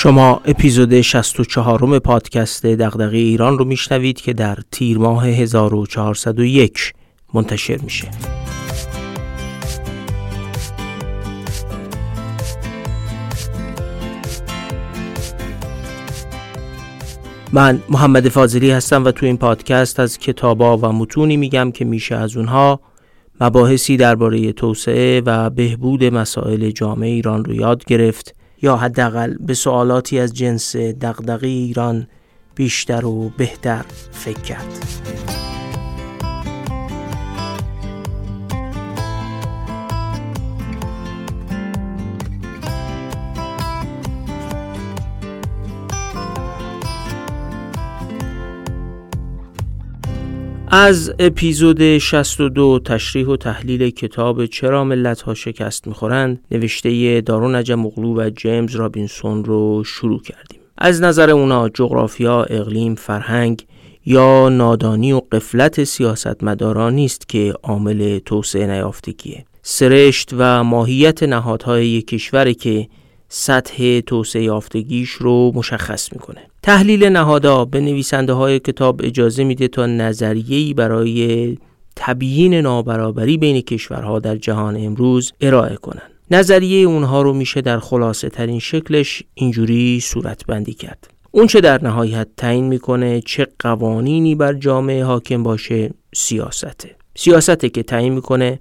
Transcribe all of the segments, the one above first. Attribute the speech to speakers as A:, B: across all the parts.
A: شما اپیزود 64 پادکست دغدغه ایران رو میشنوید که در تیر ماه 1401 منتشر میشه. من محمد فاضلی هستم و تو این پادکست از کتابا و متونی میگم که میشه از اونها مباحثی درباره توسعه و بهبود مسائل جامعه ایران رو یاد گرفت یا حداقل به سوالاتی از جنس دغدغه ایران بیشتر و بهتر فکر کرد. از اپیزود 62 تشریح و تحلیل کتاب چرا ملت ها شکست می‌خورند نوشته دارون اغلو و جیمز رابینسون رو شروع کردیم. از نظر اونا جغرافیا، اقلیم، فرهنگ یا نادانی و قفلت سیاستمداران نیست که عامل توسعه نیافتگیه. سرشت و ماهیت نهادهای یک کشور که سطح توسعه یافتگیش رو مشخص می‌کنه. تحلیل نهادا به نویسنده های کتاب اجازه میده تا نظریه‌ای برای تبیین نابرابری بین کشورها در جهان امروز ارائه کنند. نظریه اونها رو میشه در خلاصه ترین شکلش اینجوری صورت بندی کرد. اون چه در نهایت تعیین می‌کنه چه قوانینی بر جامعه حاکم باشه سیاسته. سیاسته که تعیین می‌کنه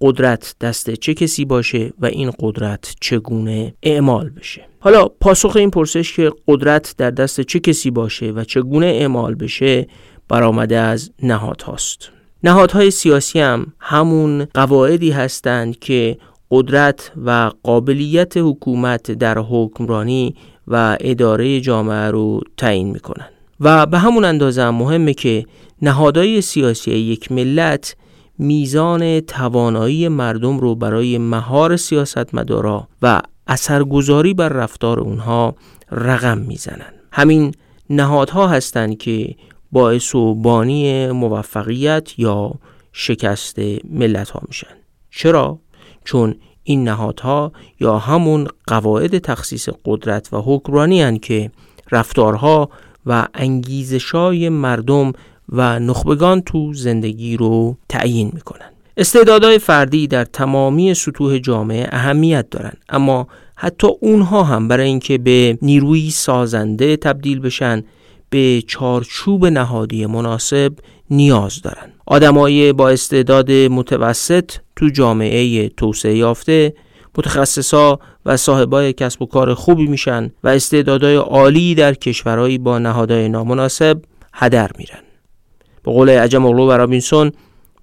A: قدرت دست چه کسی باشه و این قدرت چگونه اعمال بشه حالا پاسخ این پرسش که قدرت در دست چه کسی باشه و چگونه اعمال بشه برآمده از نهادهاست نهادهای سیاسی هم همون قواعدی هستند که قدرت و قابلیت حکومت در حکمرانی و اداره جامعه رو تعیین می‌کنن و به همون اندازه هم مهمه که نهادهای سیاسی یک ملت میزان توانایی مردم رو برای مهار سیاستمدارا و اثرگذاری بر رفتار اونها رقم می‌زنن همین نهادها هستند که باعث و بانی موفقیت یا شکست ملت ها میشن. چرا؟ چون این نهادها یا همون قواعد تخصیص قدرت و حکمرانی هن که رفتارها و انگیزشای مردم و نخبگان تو زندگی رو تعیین می‌کنن. استعدادهای فردی در تمامی سطوح جامعه اهمیت دارن اما حتی اونها هم برای اینکه به نیروی سازنده تبدیل بشن به چارچوب نهادی مناسب نیاز دارن آدمای با استعداد متوسط تو جامعه توسعه یافته متخصصا و صاحبای کسب و کار خوبی میشن و استعدادهای عالی در کشورهایی با نهادهای نامناسب هدر میرن. به قول عجم اغلو و رابینسون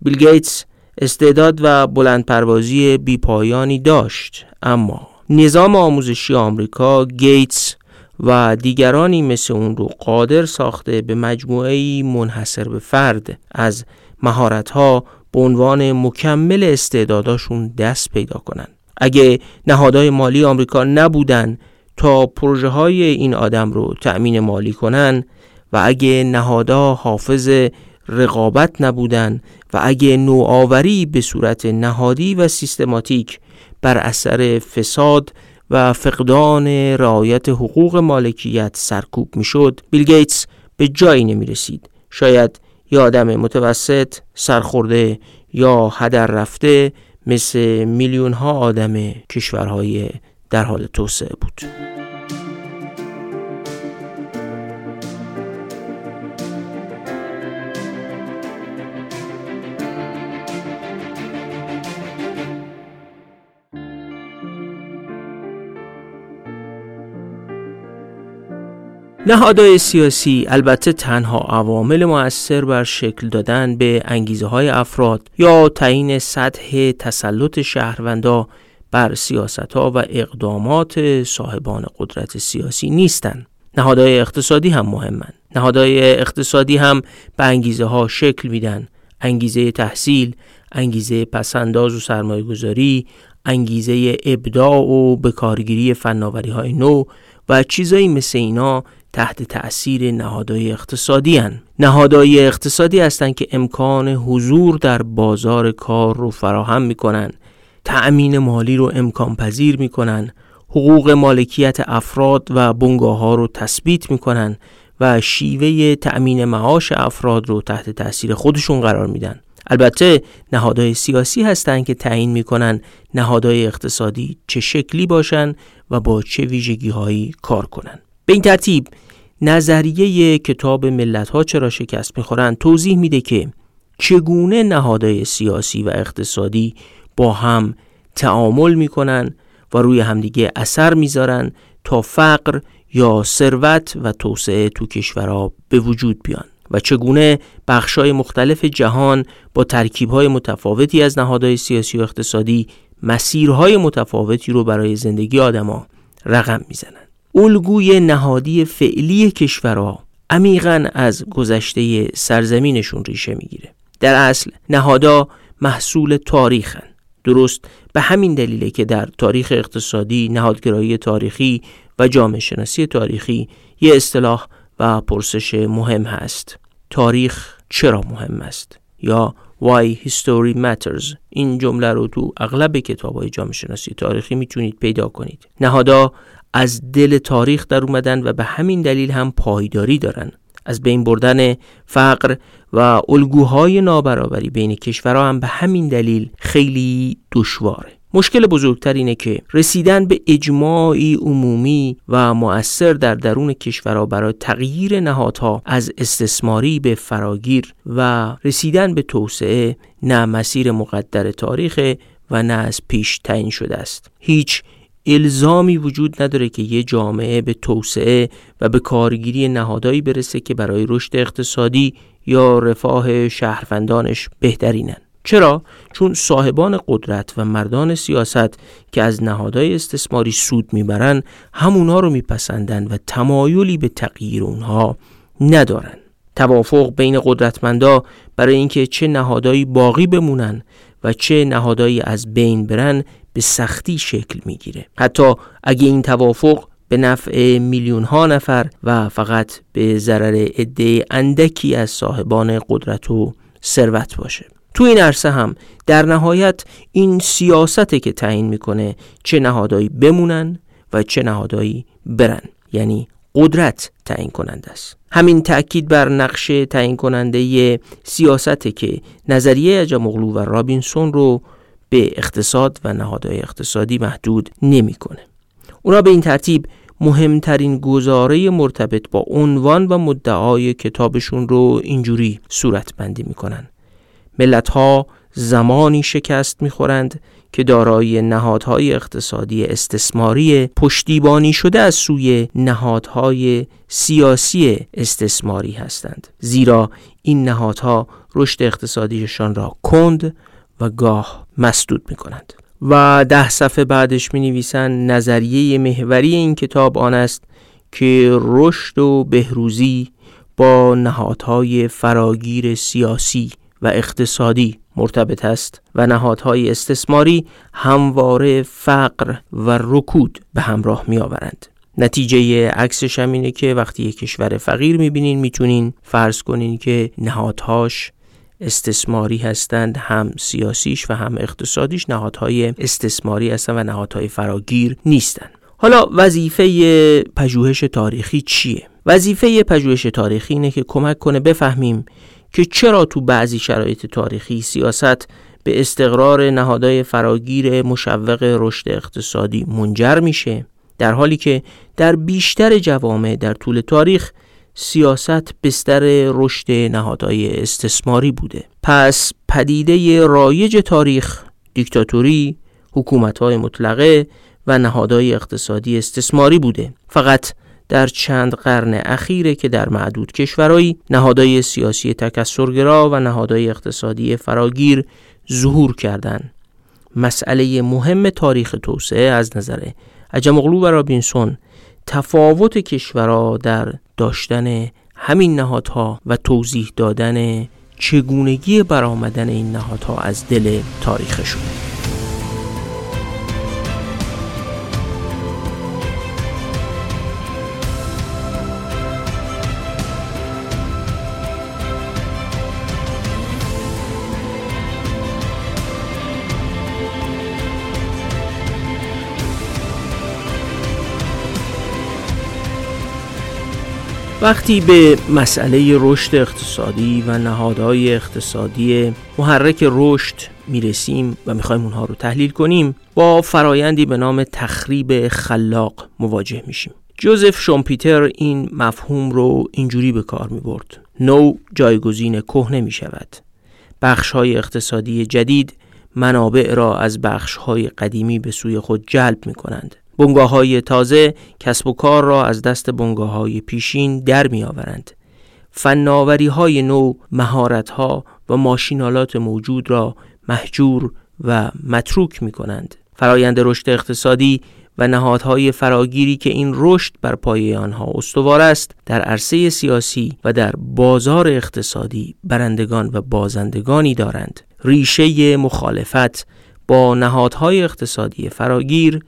A: بیل گیتس استعداد و بلند پروازی بیپایانی داشت اما نظام آموزشی آمریکا گیتس و دیگرانی مثل اون رو قادر ساخته به مجموعه منحصر به فرد از مهارت‌ها به عنوان مکمل استعداداشون دست پیدا کنند. اگه نهادهای مالی آمریکا نبودن تا پروژه های این آدم رو تأمین مالی کنن و اگه نهادها حافظ رقابت نبودن و اگه نوآوری به صورت نهادی و سیستماتیک بر اثر فساد و فقدان رعایت حقوق مالکیت سرکوب می‌شد بیل گیتس به جایی نمی رسید شاید یه آدم متوسط سرخورده یا هدر رفته مثل میلیون ها آدم کشورهای در حال توسعه بود. نهادهای سیاسی البته تنها عوامل مؤثر بر شکل دادن به انگیزه های افراد یا تعیین سطح تسلط شهروندا بر سیاست ها و اقدامات صاحبان قدرت سیاسی نیستند. نهادهای اقتصادی هم مهمند. نهادهای اقتصادی هم به انگیزه ها شکل میدن. انگیزه تحصیل، انگیزه پسنداز و سرمایه گذاری، انگیزه ابداع و بکارگیری فناوری های نو و چیزایی مثل اینا تحت تأثیر نهادهای اقتصادی هن. نهادهای اقتصادی هستند که امکان حضور در بازار کار رو فراهم می‌کنن تأمین مالی رو امکان پذیر می‌کنن حقوق مالکیت افراد و بنگاه ها رو تثبیت می‌کنن و شیوه تأمین معاش افراد رو تحت تاثیر خودشون قرار میدن البته نهادهای سیاسی هستند که تعیین می‌کنن نهادهای اقتصادی چه شکلی باشن و با چه ویژگی هایی کار کنن به این ترتیب نظریه کتاب ملت ها چرا شکست می‌خورند؟ توضیح میده که چگونه نهادهای سیاسی و اقتصادی با هم تعامل می‌کنن و روی همدیگه اثر می‌ذارن تا فقر یا ثروت و توسعه تو کشورها به وجود بیان و چگونه بخشای مختلف جهان با ترکیبهای متفاوتی از نهادهای سیاسی و اقتصادی مسیرهای متفاوتی رو برای زندگی آدما رقم می‌زنن. الگوی نهادی فعلی کشورها عمیقا از گذشته سرزمینشون ریشه می‌گیره. در اصل نهادا محصول تاریخن درست به همین دلیله که در تاریخ اقتصادی نهادگرایی تاریخی و جامعه شناسی تاریخی یه اصطلاح و پرسش مهم هست. تاریخ چرا مهم است؟ یا Why History Matters این جمله رو تو اغلب کتاب های جامعه شناسی تاریخی می‌تونید پیدا کنید. نهادا از دل تاریخ در اومدن و به همین دلیل هم پایداری دارن. از بین بردن فقر و الگوهای نابرابری بین کشورها هم به همین دلیل خیلی دشواره. مشکل بزرگتر اینه که رسیدن به اجماعی عمومی و مؤثر در درون کشورها برای تغییر نهادها از استثماری به فراگیر و رسیدن به توسعه نه مسیر مقدر تاریخ و نه از پیش تعیین شده است. هیچ الزامی وجود نداره که یه جامعه به توسعه و به کارگیری نهادهایی برسه که برای رشد اقتصادی یا رفاه شهروندانش بهترینن چرا؟ چون صاحبان قدرت و مردان سیاست که از نهادهای استثماری سود می‌برن همونا رو میپسندن و تمایلی به تغییر اونها ندارن توافق بین قدرتمندا برای اینکه چه نهادهایی باقی بمونن و چه نهادهایی از بین برن به سختی شکل می‌گیره. حتی اگه این توافق به نفع میلیون ها نفر و فقط به ضرر عده اندکی از صاحبان قدرت و ثروت باشه. تو این عرصه هم در نهایت این سیاسته که تعیین می‌کنه چه نهادهایی بمونن و چه نهادهایی برن. یعنی قدرت تعیین کننده است. همین تأکید بر نقش تعیین کننده سیاسته که نظریه عجم و رابینسون رو به اقتصاد و نهادهای اقتصادی محدود نمی‌کنه. اونا به این ترتیب مهمترین گزاره مرتبط با عنوان و مدعای کتابشون رو اینجوری صورت بندی می‌کنن ملت ها زمانی شکست می‌خورند که دارای نهادهای اقتصادی استثماری پشتیبانی شده از سوی نهادهای سیاسی استثماری هستند زیرا این نهادها رشد اقتصادیشان را کند و گاه مسدود می کنند و ده صفحه بعدش می نویسند نظریه محوری این کتاب آن است که رشد و بهروزی با نهادهای فراگیر سیاسی و اقتصادی مرتبط است و نهادهای استثماری همواره فقر و رکود به همراه می آورند. نتیجه عکسش هم اینه که وقتی یک کشور فقیر می‌بینین می‌تونین فرض کنین که نهادهاش استثماری هستند هم سیاسیش و هم اقتصادیش نهادهای استثماری هستند و نهادهای فراگیر نیستند. حالا وظیفه پژوهش تاریخی چیه؟ وظیفه پژوهش تاریخی اینه که کمک کنه بفهمیم که چرا تو بعضی شرایط تاریخی سیاست به استقرار نهادهای فراگیر مشوق رشد اقتصادی منجر میشه در حالی که در بیشتر جوامع در طول تاریخ سیاست بستر رشد نهادهای استثماری بوده. پس پدیده رایج تاریخ دیکتاتوری حکومتهای مطلقه و نهادهای اقتصادی استثماری بوده. فقط در چند قرن اخیره که در معدود کشورهایی نهادهای سیاسی تکسرگرا و نهادهای اقتصادی فراگیر ظهور کردند. مسئله مهم تاریخ توسعه از نظر عجم و رابینسون تفاوت کشورها در داشتن همین نهادها و توضیح دادن چگونگی برآمدن این نهادها از دل تاریخشون. وقتی به مسئله رشد اقتصادی و نهادهای اقتصادی محرک رشد می‌رسیم و می‌خوایم اونها رو تحلیل کنیم با فرایندی به نام تخریب خلاق مواجه میشیم جوزف شومپیتر این مفهوم رو اینجوری به کار می برد. نو جایگزین کهنه می شود. بخش های اقتصادی جدید منابع را از بخش های قدیمی به سوی خود جلب می کنند. بنگاه های تازه کسب و کار را از دست بنگاه های پیشین در می آورند. فناوری های نو مهارت ها و ماشینالات موجود را محجور و متروک می کنند. فرایند رشد اقتصادی و نهادهای فراگیری که این رشد بر پایه آنها استوار است در عرصه سیاسی و در بازار اقتصادی برندگان و بازندگانی دارند ریشه مخالفت با نهادهای اقتصادی فراگیر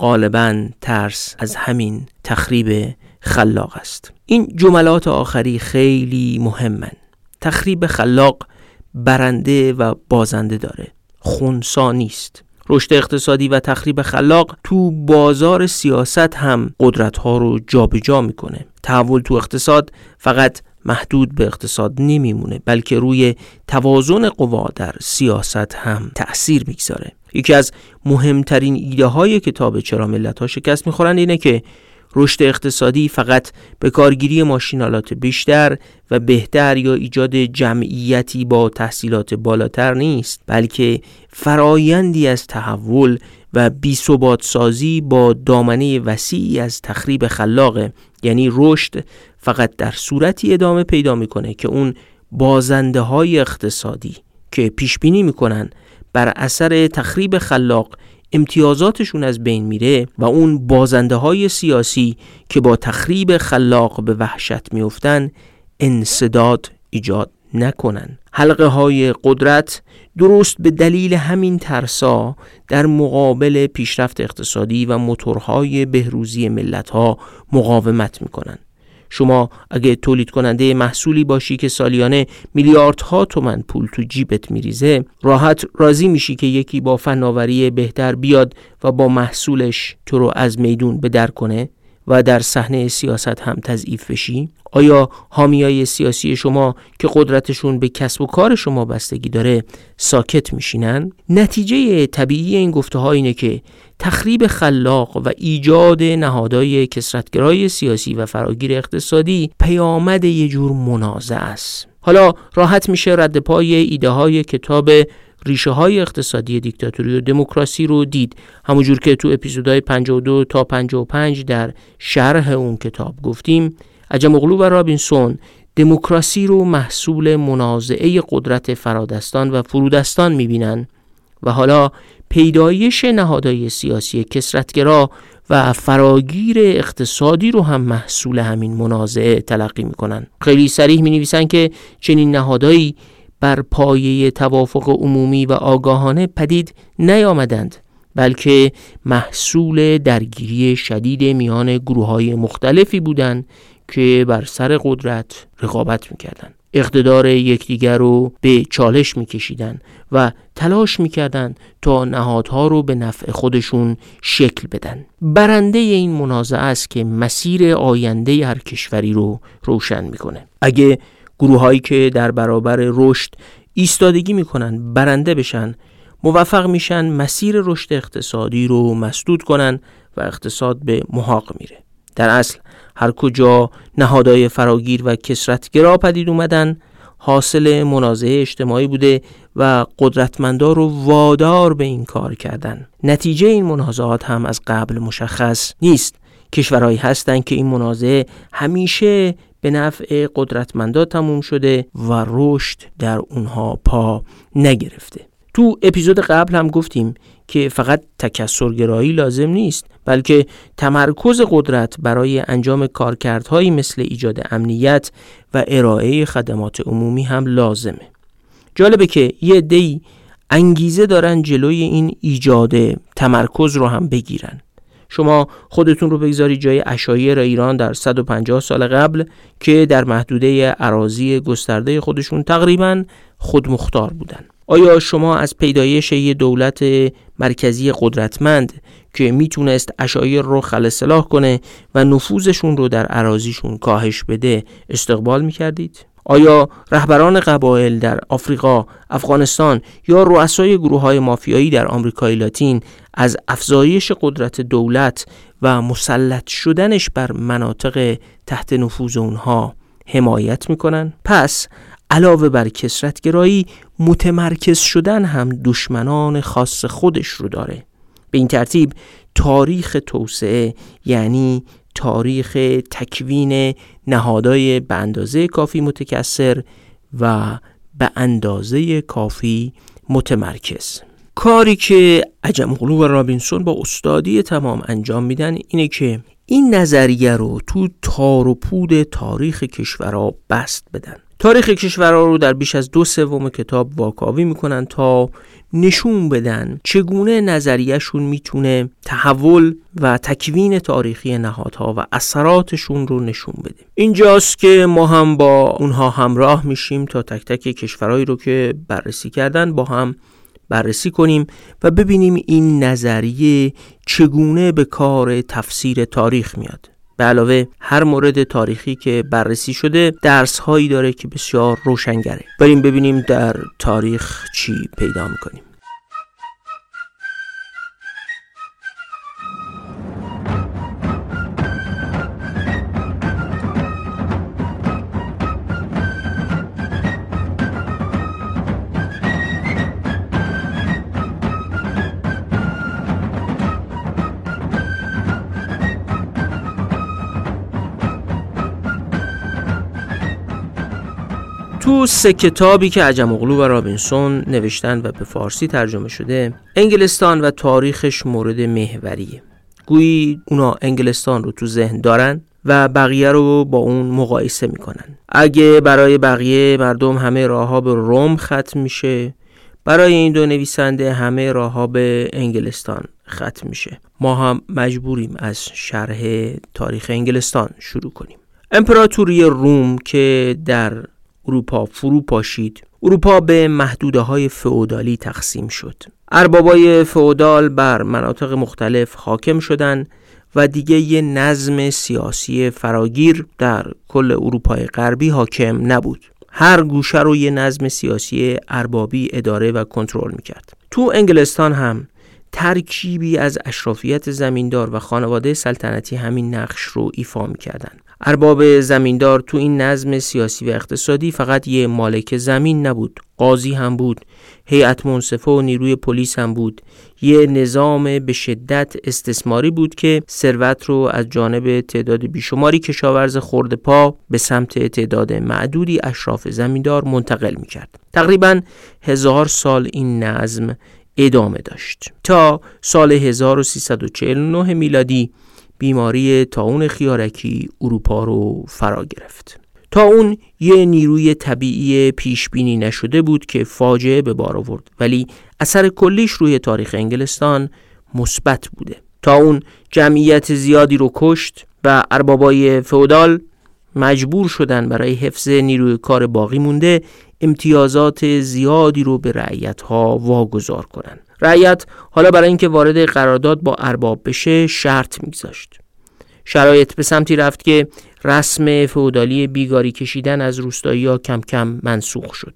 A: غالبا ترس از همین تخریب خلاق است. این جملات آخری خیلی مهمن. تخریب خلاق برنده و بازنده داره. خونسا نیست. رشد اقتصادی و تخریب خلاق تو بازار سیاست هم قدرت ها رو جابجا جا می‌کنه. تحول تو اقتصاد فقط محدود به اقتصاد نمیمونه بلکه روی توازن قوا در سیاست هم تأثیر می‌گذاره. یکی از مهمترین ایده های کتاب چرا ملت ها شکست می‌خورند اینه که رشد اقتصادی فقط به کارگیری ماشینالات بیشتر و بهتر یا ایجاد جمعیتی با تحصیلات بالاتر نیست بلکه فرایندی از تحول و بیثبات سازی با دامنه وسیعی از تخریب خلاقه یعنی رشد فقط در صورتی ادامه پیدا می‌کنه که اون بازنده های اقتصادی که پیش بینی می‌کنن بر اثر تخریب خلاق امتیازاتشون از بین میره و اون بازنده های سیاسی که با تخریب خلاق به وحشت میفتن انصداد ایجاد نکنن. حلقه های قدرت درست به دلیل همین ترسا در مقابل پیشرفت اقتصادی و موتورهای بهروزی ملت ها مقاومت می‌کنن. شما اگه تولید کننده محصولی باشی که سالیانه میلیاردها تومن پول تو جیبت میریزه راحت راضی میشی که یکی با فناوری بهتر بیاد و با محصولش تو رو از میدون به در کنه و در صحنه سیاست هم تضعیف بشی آیا حامیای سیاسی شما که قدرتشون به کسب و کار شما بستگی داره ساکت میشینن؟ نتیجه طبیعی این گفته ها اینه که تخریب خلاق و ایجاد نهادهای کسرتگرای سیاسی و فراگیر اقتصادی پیامد یه جور منازع است. حالا راحت میشه رد پای ایده های کتاب ریشه های اقتصادی دیکتاتوری و دموکراسی رو دید همونجور که تو اپیزودهای 52 تا 55 در شرح اون کتاب گفتیم عجم اغلو و رابینسون دموکراسی رو محصول منازعه قدرت فرادستان و فرودستان می‌بینن و حالا پیدایش نهادهای سیاسی کسرتگرا و فراگیر اقتصادی رو هم محصول همین منازعه تلقی می‌کنن. خیلی سریح می نویسن که چنین نهادهایی بر پایه توافق عمومی و آگاهانه پدید نیامدند بلکه محصول درگیری شدید میان گروه های مختلفی بودند که بر سر قدرت رقابت می‌کردند. اقتدار یکدیگر رو به چالش میکشیدن و تلاش می‌کردن تا نهادها رو به نفع خودشون شکل بدن. برنده این منازعه است که مسیر آینده هر کشوری رو روشن می‌کنه. اگه گروههایی که در برابر رشد ایستادگی می‌کنن برنده بشن موفق میشن مسیر رشد اقتصادی رو مسدود کنن و اقتصاد به محاق میره. در اصل هر کجا نهادهای فراگیر و کسرتگرا پدید اومدن حاصل منازعه اجتماعی بوده و قدرتمندا رو وادار به این کار کردن. نتیجه این منازعات هم از قبل مشخص نیست. کشورهایی هستند که این منازعه همیشه به نفع قدرتمندا تموم شده و رشد در اونها پا نگرفته. تو اپیزود قبل هم گفتیم که فقط تکسرگرایی لازم نیست بلکه تمرکز قدرت برای انجام کارکردهایی مثل ایجاد امنیت و ارائه خدمات عمومی هم لازمه. جالبه که یه دی انگیزه دارن جلوی این ایجاد تمرکز رو هم بگیرن. شما خودتون رو بگذاری جای اشایر ایران در 150 سال قبل که در محدوده عراضی گسترده خودشون تقریبا خودمختار بودن. آیا شما از پیدایش یه دولت مرکزی قدرتمند که می‌تونست اشایر رو خلصلاح کنه و نفوذشون رو در عراضیشون کاهش بده استقبال می‌کردید؟ آیا رهبران قبایل در آفریقا، افغانستان یا رؤسای گروه های مافیایی در آمریکای لاتین از افزایش قدرت دولت و مسلط شدنش بر مناطق تحت نفوذ اونها حمایت می‌کنن؟ پس علاوه بر کسرتگرایی متمرکز شدن هم دشمنان خاص خودش رو داره. به این ترتیب تاریخ توسعه یعنی تاریخ تکوین نهادهای به اندازه کافی متکثر و به اندازه کافی متمرکز. کاری که عجم و رابینسون با استادی تمام انجام میدن اینه که این نظریه رو تو تار و پود تاریخ کشورها بسط بدن. تاریخ کشورها رو در بیش از دو سوم کتاب واکاوی می‌کنن تا نشون بدن چگونه نظریهشون می‌تونه تحول و تکوین تاریخی نهادها و اثراتشون رو نشون بده. اینجاست که ما هم با اونها همراه میشیم تا تک تک کشورهایی رو که بررسی کردن با هم بررسی کنیم و ببینیم این نظریه چگونه به کار تفسیر تاریخ میاد. به علاوه هر مورد تاریخی که بررسی شده درس هایی داره که بسیار روشنگره. بریم ببینیم در تاریخ چی پیدا می‌کنیم. تو سه کتابی که عجم اغلو و رابینسون نوشتن و به فارسی ترجمه شده انگلستان و تاریخش مورد محوریه. گویی اونا انگلستان رو تو ذهن دارن و بقیه رو با اون مقایسه می‌کنن. اگه برای بقیه مردم همه راه به روم ختم میشه برای این دو نویسنده همه راه به انگلستان ختم میشه. ما هم مجبوریم از شرح تاریخ انگلستان شروع کنیم. امپراتوری روم که در اروپا فرو پاشید اروپا به محدوده های فئودالی تقسیم شد. اربابای فئودال بر مناطق مختلف حاکم شدند و دیگه یه نظم سیاسی فراگیر در کل اروپای غربی حاکم نبود. هر گوشه رو یه نظم سیاسی اربابی اداره و کنترل می‌کرد. تو انگلستان هم ترکیبی از اشرافیت زمیندار و خانواده سلطنتی همین نقش رو ایفا می‌کردن. ارباب زمیندار تو این نظم سیاسی و اقتصادی فقط یه مالک زمین نبود قاضی هم بود هیئت منصفه و نیروی پلیس هم بود یه نظام به شدت استثماری بود که ثروت رو از جانب تعداد بیشماری کشاورز خورده پا به سمت تعداد معدودی اشراف زمیندار منتقل می کرد. تقریبا هزار سال این نظم ادامه داشت تا سال 1349 میلادی بیماری تاون خیارکی اروپا رو فرا گرفت. تا اون یه نیروی طبیعی پیش بینی نشده بود که فاجعه به بار آورد ولی اثر کلیش روی تاریخ انگلستان مثبت بوده. تا اون جمعیت زیادی رو کشت و اربابای فودال مجبور شدن برای حفظ نیروی کار باقی مونده امتیازات زیادی رو به رعیت ها واگذار کنن. رعیت حالا برای اینکه وارد قرارداد با ارباب بشه شرط میگذاشت. شرایط به سمتی رفت که رسم فودالی بیگاری کشیدن از روستایی ها کم کم منسوخ شد.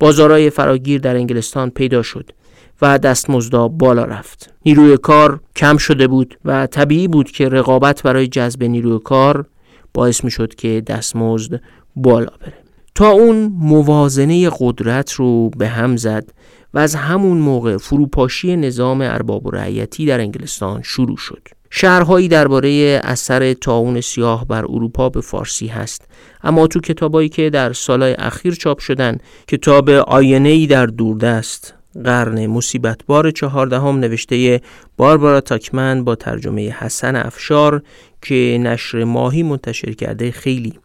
A: بازارهای فراگیر در انگلستان پیدا شد و دستمزدا بالا رفت. نیروی کار کم شده بود و طبیعی بود که رقابت برای جذب نیروی کار باعث می شد که دستمزد بالا بره. تا اون موازنه قدرت رو به هم زد و از همون موقع فروپاشی نظام ارباب و رعیتی در انگلستان شروع شد. شهرهایی درباره اثر تاون سیاه بر اروپا به فارسی هست اما تو کتابایی که در سالهای اخیر چاپ شدن کتاب آینه در دوردست قرن مصیبت بار چهاردهم نوشته باربارا تاکمن با ترجمه حسن افشار که نشر ماهی منتشر کرده خیلی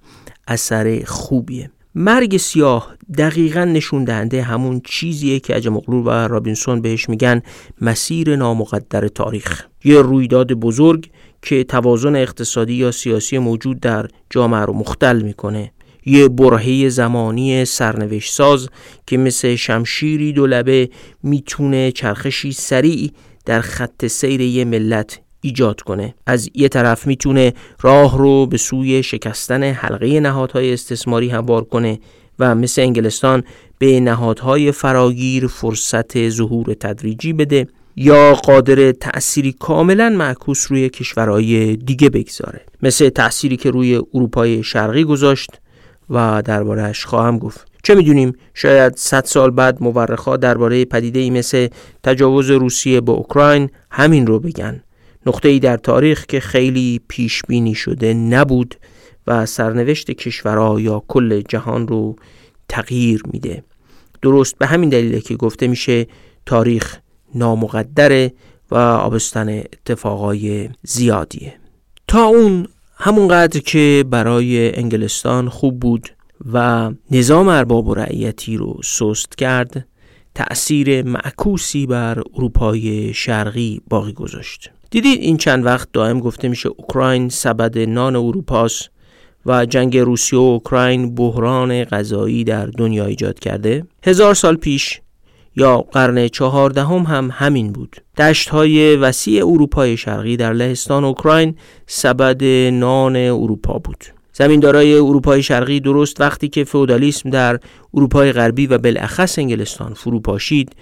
A: اثر خوبیه. مرگ سیاه دقیقا نشون دهنده همون چیزیه که اجمقلور و رابینسون بهش میگن مسیر نامقدر تاریخ. یه رویداد بزرگ که توازن اقتصادی یا سیاسی موجود در جامعه رو مختل می‌کنه. یه برهه زمانی سرنوشت ساز که مثل شمشیری دولبه می‌تونه چرخشی سریع در خط سیر یه ملت ایجاد کنه. از یه طرف می‌تونه راه رو به سوی شکستن حلقه نهادهای استثماری هموار کنه و مثل انگلستان به نهادهای فراگیر فرصت ظهور تدریجی بده یا قادر تأثیری کاملا معکوس روی کشورهای دیگه بگذاره. مثل تأثیری که روی اروپای شرقی گذاشت و دربارهش خواهم گفت. چه می‌دونیم؟ شاید 100 سال بعد مورخا درباره پدیده ای مثل تجاوز روسیه به اوکراین همین رو بگن. نقطه ای در تاریخ که خیلی پیش بینی شده نبود و سرنوشت کشورها یا کل جهان رو تغییر میده. درست به همین دلیله که گفته میشه تاریخ نامقدره و آبستن اتفاقای زیادیه. تا اون همونقدر که برای انگلستان خوب بود و نظام ارباب و رعیتی رو سست کرد تأثیر معکوسی بر اروپای شرقی باقی گذاشت. دیدید این چند وقت دائم گفته میشه اوکراین سبد نان اروپاست و جنگ روسیه و اوکراین بحران غذایی در دنیا ایجاد کرده؟ هزار سال پیش یا قرن چهاردهم هم همین بود. دشت های وسیع اروپای شرقی در لهستان اوکراین سبد نان اروپا بود. زمیندارای اروپای شرقی درست وقتی که فئودالیسم در اروپای غربی و بالاخص انگلستان فرو پاشید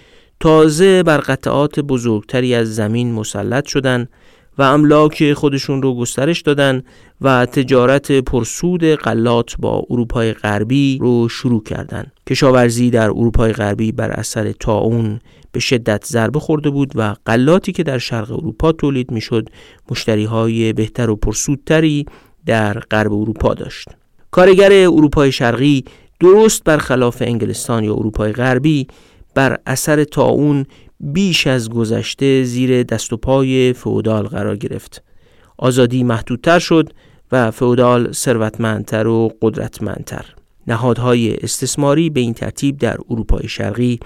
A: تازه بر قطعات بزرگتری از زمین مسلط شدند و املاک خودشون رو گسترش دادن و تجارت پرسود غلات با اروپای غربی رو شروع کردند. کشاورزی در اروپای غربی بر اثر تاون به شدت ضربه خورده بود و غلاتی که در شرق اروپا تولید می‌شد مشتری های بهتر و پرسودتری در غرب اروپا داشت. کارگر اروپای شرقی درست برخلاف انگلستان یا اروپای غربی بر اثر تاون بیش از گذشته زیر دست و پای فودال قرار گرفت. آزادی محدودتر شد و فودال ثروتمندتر و قدرتمندتر. نهادهای استثماری به این ترتیب در اروپای شرقی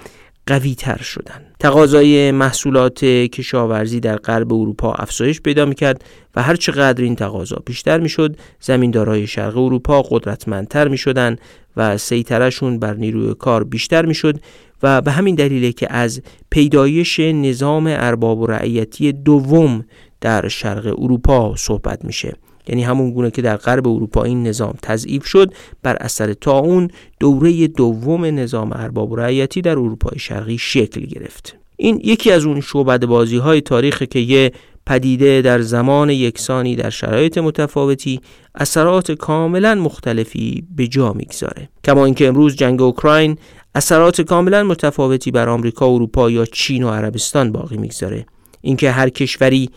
A: قوی تر شدن. تقاضای محصولات کشاورزی در غرب اروپا افزایش پیدا می‌کرد و هر چقدر این تقاضا بیشتر می‌شد زمیندارای شرق اروپا قدرتمندتر می‌شدن و سیطرشون بر نیروی کار بیشتر می‌شد و به همین دلیله که از پیدایش نظام ارباب و رعیتی دوم در شرق اروپا صحبت میشه. یعنی همون گونه که در غرب اروپا این نظام تضعیف شد بر اثر اون دوره دوم نظام ارباب رعیتی در اروپای شرقی شکل گرفت. این یکی از اون شعبد بازی های تاریخ که یه پدیده در زمان یکسانی در شرایط متفاوتی اثرات کاملا مختلفی به جا می‌گذاره. کما اینکه امروز جنگ اوکراین اثرات کاملا متفاوتی بر آمریکا، اروپا یا چین و عربستان باقی می‌گذاره. اینکه هر کشوری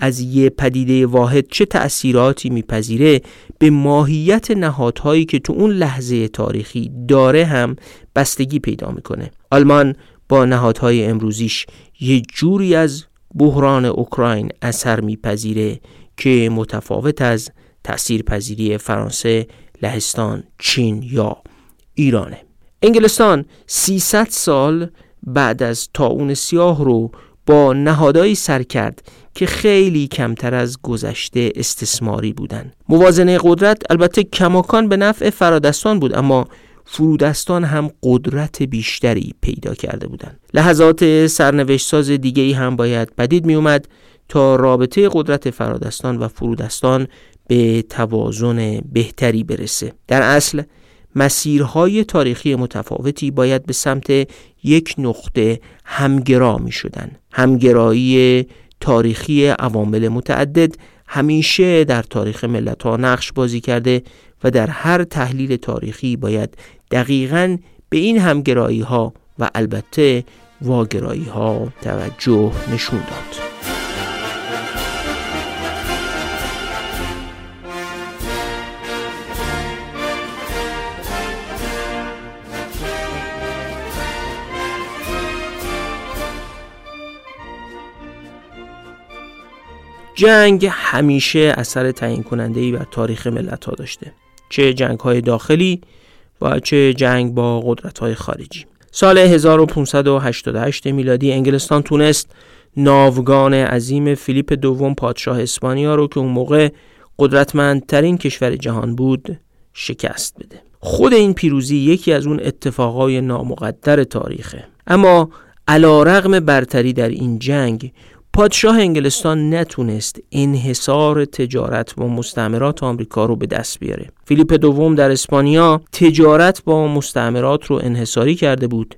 A: از یه پدیده واحد چه تأثیراتی میپذیره به ماهیت نهادهایی که تو اون لحظه تاریخی داره هم بستگی پیدا می‌کنه. آلمان با نهادهای امروزیش یه جوری از بحران اوکراین اثر میپذیره که متفاوت از تأثیر پذیری فرانسه، لهستان، چین یا ایرانه. انگلستان 300 سال بعد از تاون سیاه رو با نهادهایی سر کرد که خیلی کمتر از گذشته استثماری بودند. موازنه قدرت البته کماکان به نفع فرادستان بود اما فرودستان هم قدرت بیشتری پیدا کرده بودند. لحظات سرنوشت ساز دیگه ای هم باید بدید می اومد تا رابطه قدرت فرادستان و فرودستان به توازن بهتری برسه. در اصل مسیرهای تاریخی متفاوتی باید به سمت یک نقطه همگرا می شدن. همگرایی تاریخی عوامل متعدد همیشه در تاریخ ملت ها نقش بازی کرده و در هر تحلیل تاریخی باید دقیقا به این همگرایی ها و البته واگرایی ها توجه نشون داد. جنگ همیشه اثر تعیین کننده بر تاریخ ملت ها داشته. چه جنگ های داخلی و چه جنگ با قدرت های خارجی. سال 1588 میلادی انگلستان تونست ناوگان عظیم فیلیپ دوم پادشاه اسپانیا رو که اون موقع قدرتمندترین کشور جهان بود شکست بده. خود این پیروزی یکی از اون اتفاقای نامقدر تاریخه. اما علا رغم برتری در این جنگ پادشاه انگلستان نتونست انحصار تجارت با مستعمرات آمریکا رو به دست بیاره. فیلیپ دوم در اسپانیا تجارت با مستعمرات رو انحصاری کرده بود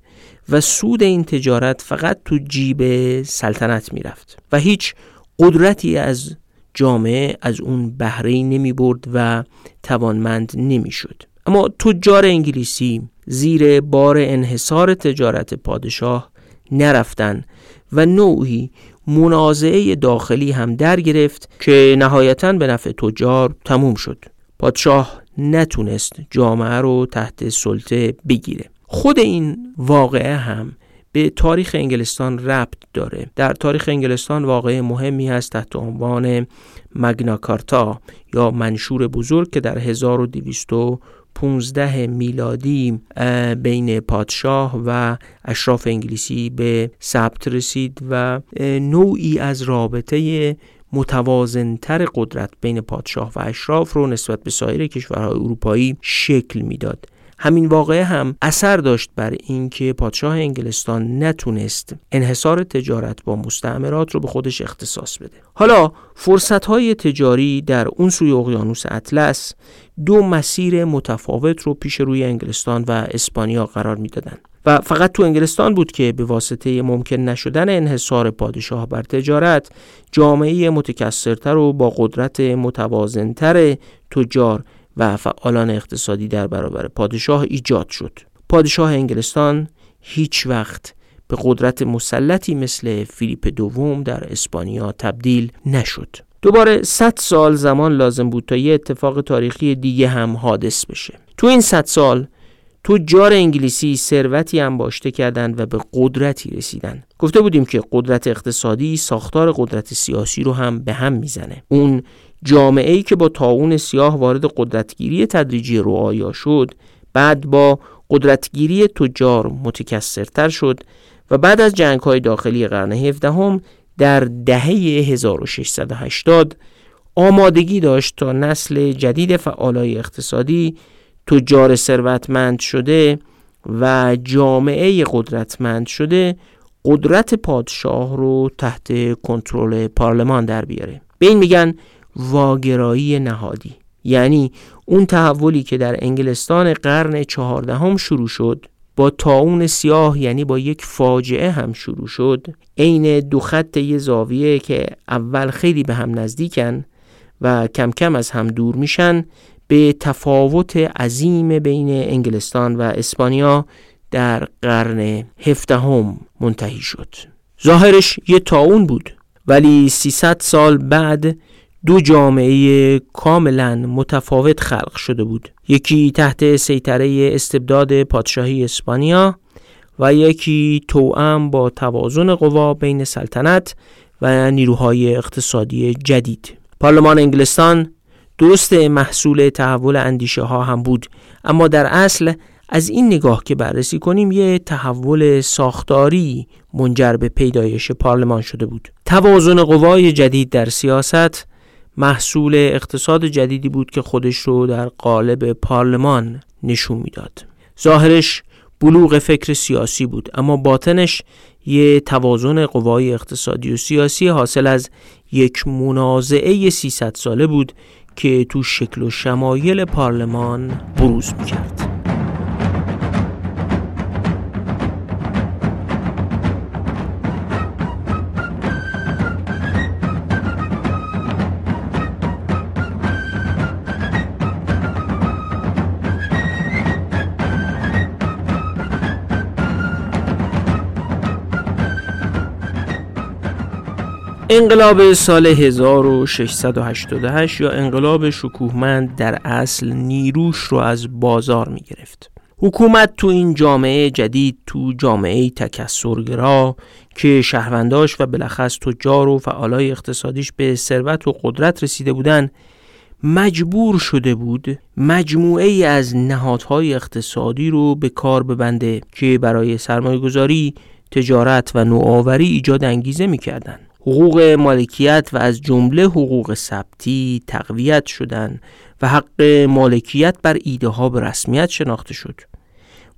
A: و سود این تجارت فقط تو جیب سلطنت می‌رفت و هیچ قدرتی از جامعه از اون بهره نمی برد و توانمند نمی‌شد. اما تجار انگلیسی زیر بار انحصار تجارت پادشاه نرفتن و نوعی منازعه داخلی هم در گرفت که نهایتا به نفع تجار تموم شد. پادشاه نتونست جامعه رو تحت سلطه بگیره. خود این واقعه هم به تاریخ انگلستان ربط داره. در تاریخ انگلستان واقعه مهمی هست تحت عنوان مگناکارتا یا منشور بزرگ که در 1200 15 میلادی بین پادشاه و اشراف انگلیسی به ثبت رسید و نوعی از رابطه متوازنتر قدرت بین پادشاه و اشراف رو نسبت به سایر کشورهای اروپایی شکل می‌داد. همین واقعه هم اثر داشت بر اینکه پادشاه انگلستان نتونست انحصار تجارت با مستعمرات رو به خودش اختصاص بده. حالا فرصت های تجاری در اون سوی اقیانوس اطلس دو مسیر متفاوت رو پیش روی انگلستان و اسپانیا قرار می‌دادند و فقط تو انگلستان بود که به واسطه ممکن نشدن انحصار پادشاه بر تجارت جامعه متکثرتر و با قدرت متوازنتر تجار و فعالان اقتصادی در برابر پادشاه ایجاد شد. پادشاه انگلستان هیچ وقت به قدرت مسلطی مثل فیلیپ دوم در اسپانیا تبدیل نشد. دوباره 100 سال زمان لازم بود تا یه اتفاق تاریخی دیگه هم حادث بشه. تو این 100 سال تجار انگلیسی ثروتی انباشته کردند و به قدرتی رسیدن. گفته بودیم که قدرت اقتصادی ساختار قدرت سیاسی رو هم به هم می‌زنه. اون جامعه ای که با تاون سیاه وارد قدرتگیری تدریجی رعایا شد بعد با قدرتگیری تجار متکثرتر شد و بعد از جنگ های داخلی قرن 17 در دهه 1680 آمادگی داشت تا نسل جدید فعالای اقتصادی تجار ثروتمند شده و جامعه قدرتمند شده قدرت پادشاه رو تحت کنترل پارلمان در بیاره. به این میگن واگرایی نهادی. یعنی اون تحولی که در انگلستان قرن چهاردهم شروع شد با تاون سیاه یعنی با یک فاجعه هم شروع شد عین دو خط یه زاویه که اول خیلی به هم نزدیکن و کم کم از هم دور میشن به تفاوت عظیم بین انگلستان و اسپانیا در قرن هفدهم منتهی شد. ظاهرش یه تاون بود ولی 300 سال بعد دو جامعه کاملا متفاوت خلق شده بود. یکی تحت سیطره استبداد پادشاهی اسپانیا و یکی توأم با توازن قوا بین سلطنت و نیروهای اقتصادی جدید. پارلمان انگلستان درست محصول تحول اندیشه ها هم بود اما در اصل از این نگاه که بررسی کنیم یه تحول ساختاری منجر به پیدایش پارلمان شده بود. توازن قوای جدید در سیاست محصول اقتصاد جدیدی بود که خودش رو در قالب پارلمان نشون می‌داد. ظاهرش بلوغ فکر سیاسی بود اما باطنش یه توازن قوای اقتصادی و سیاسی حاصل از یک منازعه 300 ساله بود که تو شکل و شمایل پارلمان بروز می‌کرد. انقلاب سال 1688 یا انقلاب شکوهمند در اصل نیروش رو از بازار می گرفت. حکومت تو این جامعه جدید تو جامعه تکسرگرا که شهرونداش و بالاخص تجار و فعالای اقتصادیش به ثروت و قدرت رسیده بودن مجبور شده بود مجموعه ای از نهادهای اقتصادی رو به کار ببنده که برای سرمایه گذاری، تجارت و نوآوری ایجاد انگیزه می‌کردن حقوق مالکیت و از جمله حقوق ثبتی تقویت شدند و حق مالکیت بر ایده ها به رسمیت شناخته شد.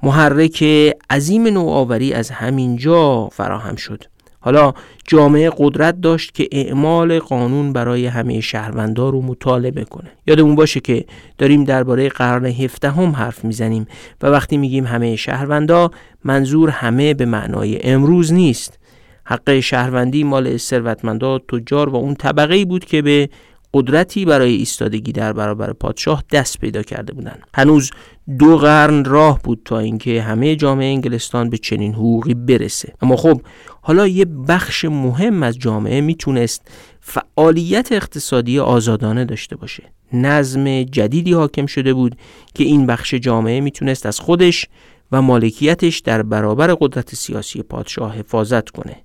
A: محرک عظیم نوآوری از همینجا فراهم شد. حالا جامعه قدرت داشت که اعمال قانون برای همه شهروندان رو مطالبه کنه یادمون باشه که داریم درباره قرن هفدهم حرف می‌زنیم و وقتی میگیم همه شهروندا منظور همه به معنای امروز نیست. حق شهروندی مال ثروتمندا تجار و اون طبقه بود که به قدرتی برای ایستادگی در برابر پادشاه دست پیدا کرده بودند. هنوز دو قرن راه بود تا اینکه همه جامعه انگلستان به چنین حقوقی برسه. اما خب حالا یه بخش مهم از جامعه می‌تونست فعالیت اقتصادی آزادانه داشته باشه. نظم جدیدی حاکم شده بود که این بخش جامعه می‌تونست از خودش و مالکیتش در برابر قدرت سیاسی پادشاه حفاظت کنه.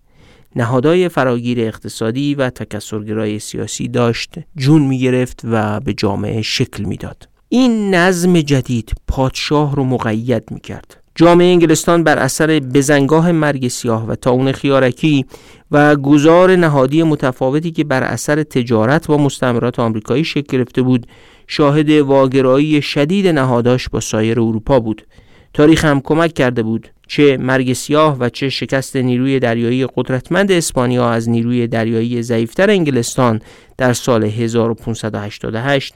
A: نهادهای فراگیر اقتصادی و تکسرگرای سیاسی داشت جون می گرفت و به جامعه شکل می‌داد. این نظم جدید پادشاه رو مقید می کرد. جامعه انگلستان بر اثر بزنگاه مرگ سیاه و تاون خیارکی و گذار نهادی متفاوتی که بر اثر تجارت با مستعمرات آمریکایی شکل گرفته بود شاهد واگرایی شدید نهاداش با سایر اروپا بود تاریخ هم کمک کرده بود چه مرگ سیاه و چه شکست نیروی دریایی قدرتمند اسپانیا از نیروی دریایی ضعیفتر انگلستان در سال 1588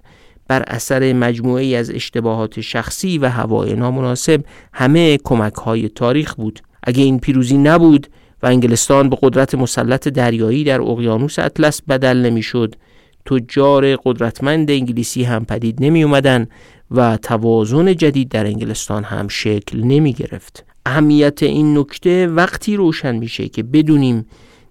A: بر اثر مجموعی از اشتباهات شخصی و هوای نامناسب همه کمک های تاریخ بود. اگه این پیروزی نبود و انگلستان به قدرت مسلط دریایی در اقیانوس اطلس بدل نمی‌شد تجار قدرتمند انگلیسی هم پدید نمی و توازن جدید در انگلستان هم شکل نمی گرفت اهمیت این نکته وقتی روشن میشه که بدونیم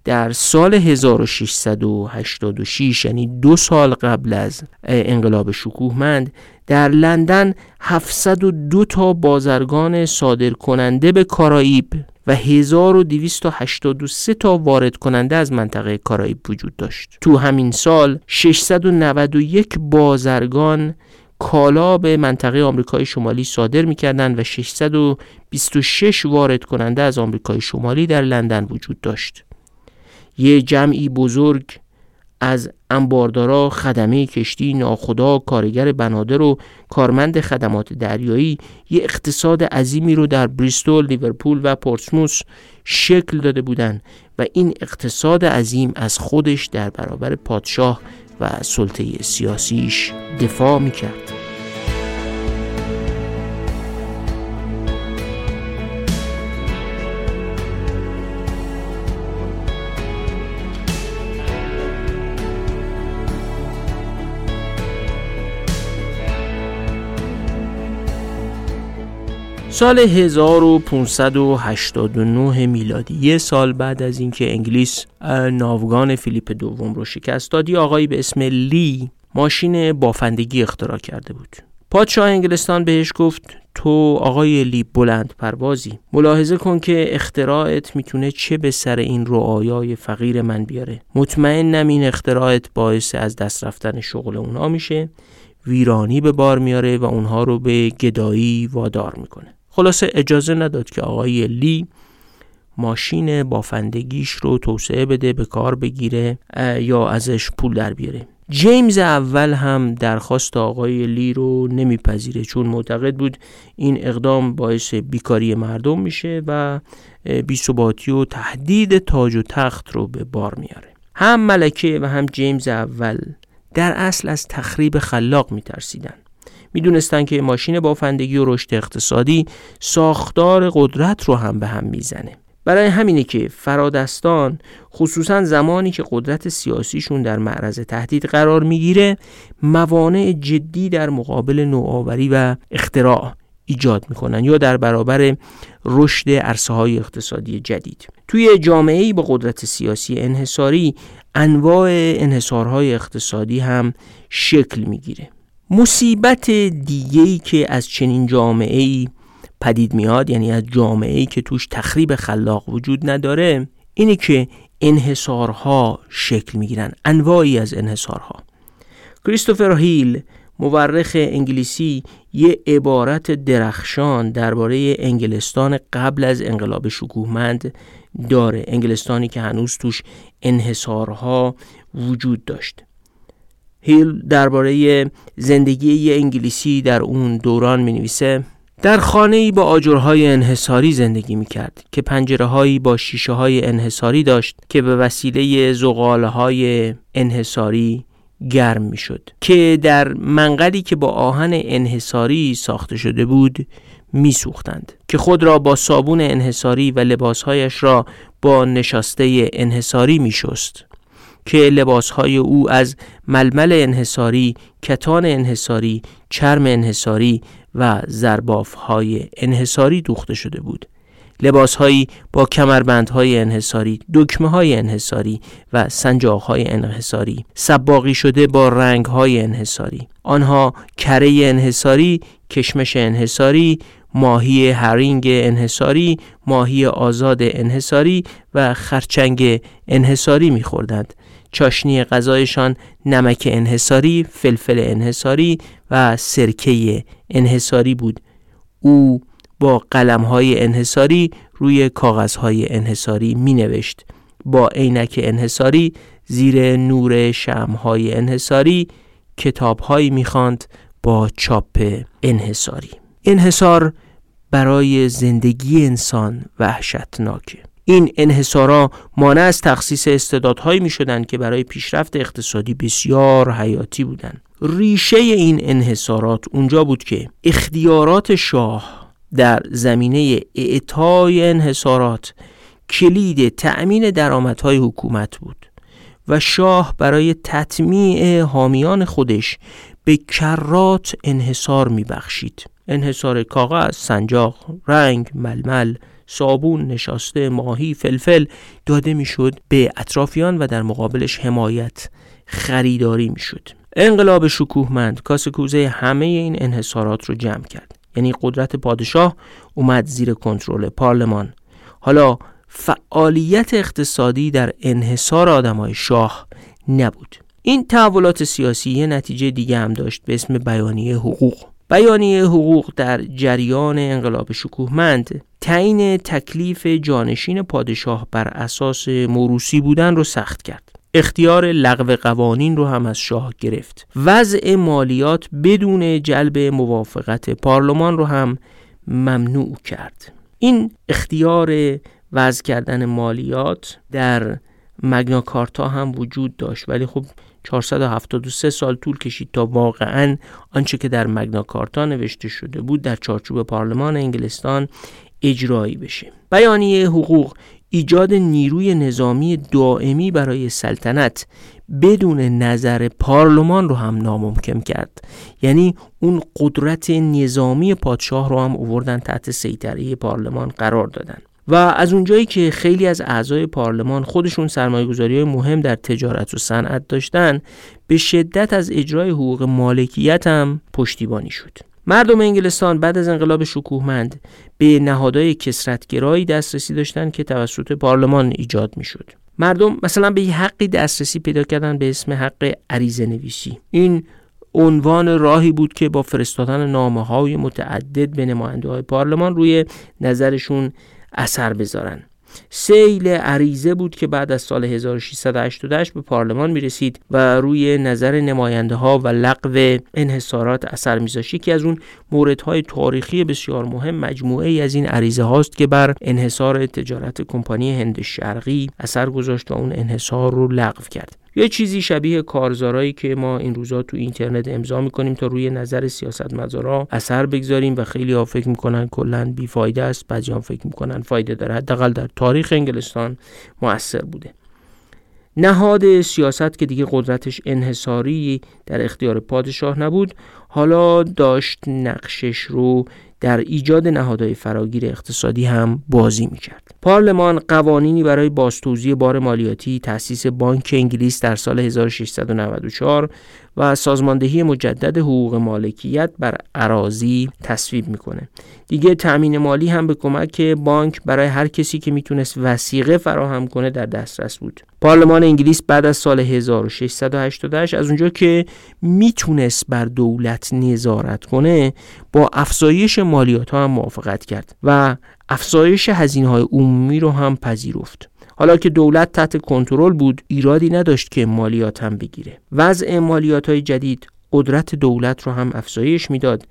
A: در سال 1686 یعنی دو سال قبل از انقلاب شکوهمند در لندن 702 تا بازرگان صادر کننده به کارائیب و 1283 تا وارد کننده از منطقه کارائیب وجود داشت. تو همین سال 691 بازرگان کالا به منطقه آمریکای شمالی صادر می‌کردند و 626 وارد کننده از آمریکای شمالی در لندن وجود داشت. یه جمعی بزرگ از انباردارا خدمه کشتی ناخدا کارگر بنادر و کارمند خدمات دریایی یه اقتصاد عظیمی رو در بریستول، لیورپول و پورتسموس شکل داده بودند و این اقتصاد عظیم از خودش در برابر پادشاه و سلطه سیاسیش دفاع می‌کرد. سال 1589 میلادی یه سال بعد از اینکه انگلیس ناوگان فیلیپ دوم رو شکست داد آقایی به اسم لی ماشین بافندگی اختراع کرده بود. پادشاه انگلستان بهش گفت تو آقای لی بلند پروازی. ملاحظه کن که اختراعت می‌تونه چه به سر این رعایای فقیر من بیاره. مطمئنم این اختراعت باعث از دست رفتن شغل اونا میشه ویرانی به بار میاره و اونها رو به گدایی وادار می‌کنه. خلاصه اجازه نداد که آقای لی ماشین بافندگیش رو توسعه بده به کار بگیره یا ازش پول در بیاره. جیمز اول هم درخواست آقای لی رو نمیپذیره چون معتقد بود این اقدام باعث بیکاری مردم میشه و بیثباتی و تهدید تاج و تخت رو به بار میاره. هم ملکه و هم جیمز اول در اصل از تخریب خلاق میترسیدن. می‌دونستن که ماشین بافندگی و رشد اقتصادی ساختار قدرت رو هم به هم می‌زنه. برای همینه که فرادستان خصوصا زمانی که قدرت سیاسیشون در معرض تهدید قرار می‌گیره موانع جدی در مقابل نوآوری و اختراع ایجاد می‌کنن یا در برابر رشد عرصه های اقتصادی جدید. توی جامعه با قدرت سیاسی انحصاری انواع انحصارهای اقتصادی هم شکل می‌گیره. مصیبت دیگهی که از چنین جامعه پدید میاد یعنی از جامعه که توش تخریب خلاق وجود نداره اینه که انحصارها شکل می‌گیرن انواعی از انحصارها. کریستوفر هیل مورخ انگلیسی یه عبارت درخشان درباره انگلستان قبل از انقلاب شکوهمند داره انگلستانی که هنوز توش انحصارها وجود داشت. هیل درباره زندگی یه انگلیسی در اون دوران می نویسه در خانه ای با آجرهای انحصاری زندگی می کرد که پنجره هایی با شیشه های انحصاری داشت که به وسیله زغاله های انحصاری گرم می شد که در منقلی که با آهن انحصاری ساخته شده بود می سوختند که خود را با صابون انحصاری و لباسهایش را با نشاسته انحصاری می شست که لباسهای او از ململ انحصاری، کتان انحصاری، چرم انحصاری و های انحصاری دوخته شده بود لباسهایی با کمربندهای انحصاری، دکمه های انحصاری و های انحصاری، سباقی شده با رنگهای انحصاری. آنها کره انحصاری، کشمش انحصاری، ماهی هرینگ انحصاری، ماهی آزاد انحصاری و خرچنگ انحصاری میخوردند. چاشنی غذایشان نمک انحصاری، فلفل انحصاری و سرکه انحصاری بود. او با قلم های انحصاری روی کاغذ های انحصاری می نوشت. با عینک انحصاری زیر نور شم انحصاری کتاب هایی می خاند با چاپ انحصاری. انحصار برای زندگی انسان وحشتناکه. این انحصارا مانع از تخصیص استعدادهایی می شدند که برای پیشرفت اقتصادی بسیار حیاتی بودند. ریشه این انحصارات اونجا بود که اختیارات شاه در زمینه اعطای انحصارات کلید تأمین درآمدهای حکومت بود و شاه برای تطمیع حامیان خودش به کرات انحصار میبخشید انحصار کاغذ، سنجاق، رنگ، ململ، صابون، نشاسته، ماهی، فلفل داده می‌شد به اطرافیان و در مقابلش حمایت خریداری می‌شد. انقلاب شکوهمند کاسه همه این انحصارات رو جمع کرد. یعنی قدرت پادشاه اومد زیر کنترل پارلمان. حالا فعالیت اقتصادی در انحصار آدمای شاه نبود. این تحولات سیاسی یه نتیجه دیگه هم داشت به اسم بیانیه حقوق. بیانیه حقوق در جریان انقلاب شکوهمند تعیین تکلیف جانشین پادشاه بر اساس موروسی بودن رو سخت کرد. اختیار لغو قوانین رو هم از شاه گرفت. وضع مالیات بدون جلب موافقت پارلمان رو هم ممنوع کرد. این اختیار وضع کردن مالیات در مگناکارتا هم وجود داشت. ولی خب 473 سال طول کشید تا واقعا آنچه که در مگناکارتا نوشته شده بود در چارچوب پارلمان انگلستان اجرایی بشه. بیانیه حقوق ایجاد نیروی نظامی دائمی برای سلطنت بدون نظر پارلمان رو هم ناممکن کرد. یعنی اون قدرت نظامی پادشاه رو هم اووردن تحت سیطره پارلمان قرار دادن. و از اونجایی که خیلی از اعضای پارلمان خودشون سرمایه های مهم در تجارت و صنعت داشتن به شدت از اجرای حقوق مالکیت هم پشتیبانی شد. مردم انگلستان بعد از انقلاب شکوهمند به نهادهای کسرتگرایی دسترسی داشتند که توسط پارلمان ایجاد می شد. مردم مثلا به یه حقی دسترسی پیدا کردن به اسم حق عریضه نویسی این عنوان راهی بود که با فرستادن نامه های متعدد به نماینده های پارلمان روی نظرشون اثر بذارن سیل عریضه بود که بعد از سال 1688 به پارلمان می رسید و روی نظر نماینده ها و لغو انحصارات اثر میذاشت یکی از اون موردهای تاریخی بسیار مهم مجموعه ای از این عریضه هاست که بر انحصار تجارت کمپانی هند شرقی اثر گذاشت و اون انحصار رو لغو کرد. یه چیزی شبیه کارزارایی که ما این روزا تو اینترنت امضا می‌کنیم تا روی نظر سیاستمدارا اثر بگذاریم و خیلی ها فکر می‌کنن کلا بیفایده است بعضی ها فکر می‌کنن فایده داره. حداقل در تاریخ انگلستان موثر بوده. نهاد سیاست که دیگه قدرتش انحصاری در اختیار پادشاه نبود حالا داشت نقشش رو در ایجاد نهادهای فراگیر اقتصادی هم بازی می‌کرد. پارلمان قوانینی برای بازتوزیع بار مالیاتی تأسیس بانک انگلیس در سال 1694 و سازماندهی مجدد حقوق مالکیت بر اراضی تصویب می‌کنه. دیگه تأمین مالی هم به کمک بانک برای هر کسی که می‌تونست وسیقه فراهم کنه در دسترس بود. پارلمان انگلیس بعد از سال 1688 از اونجا که می‌تونست بر دولت نظارت کنه با افزایش مالیات ها هم موافقت کرد و افزایش هزینه های عمومی رو هم پذیرفت. حالا که دولت تحت کنترل بود ایرادی نداشت که مالیات هم بگیره وضع مالیات های جدید قدرت دولت رو هم افزایش می‌داد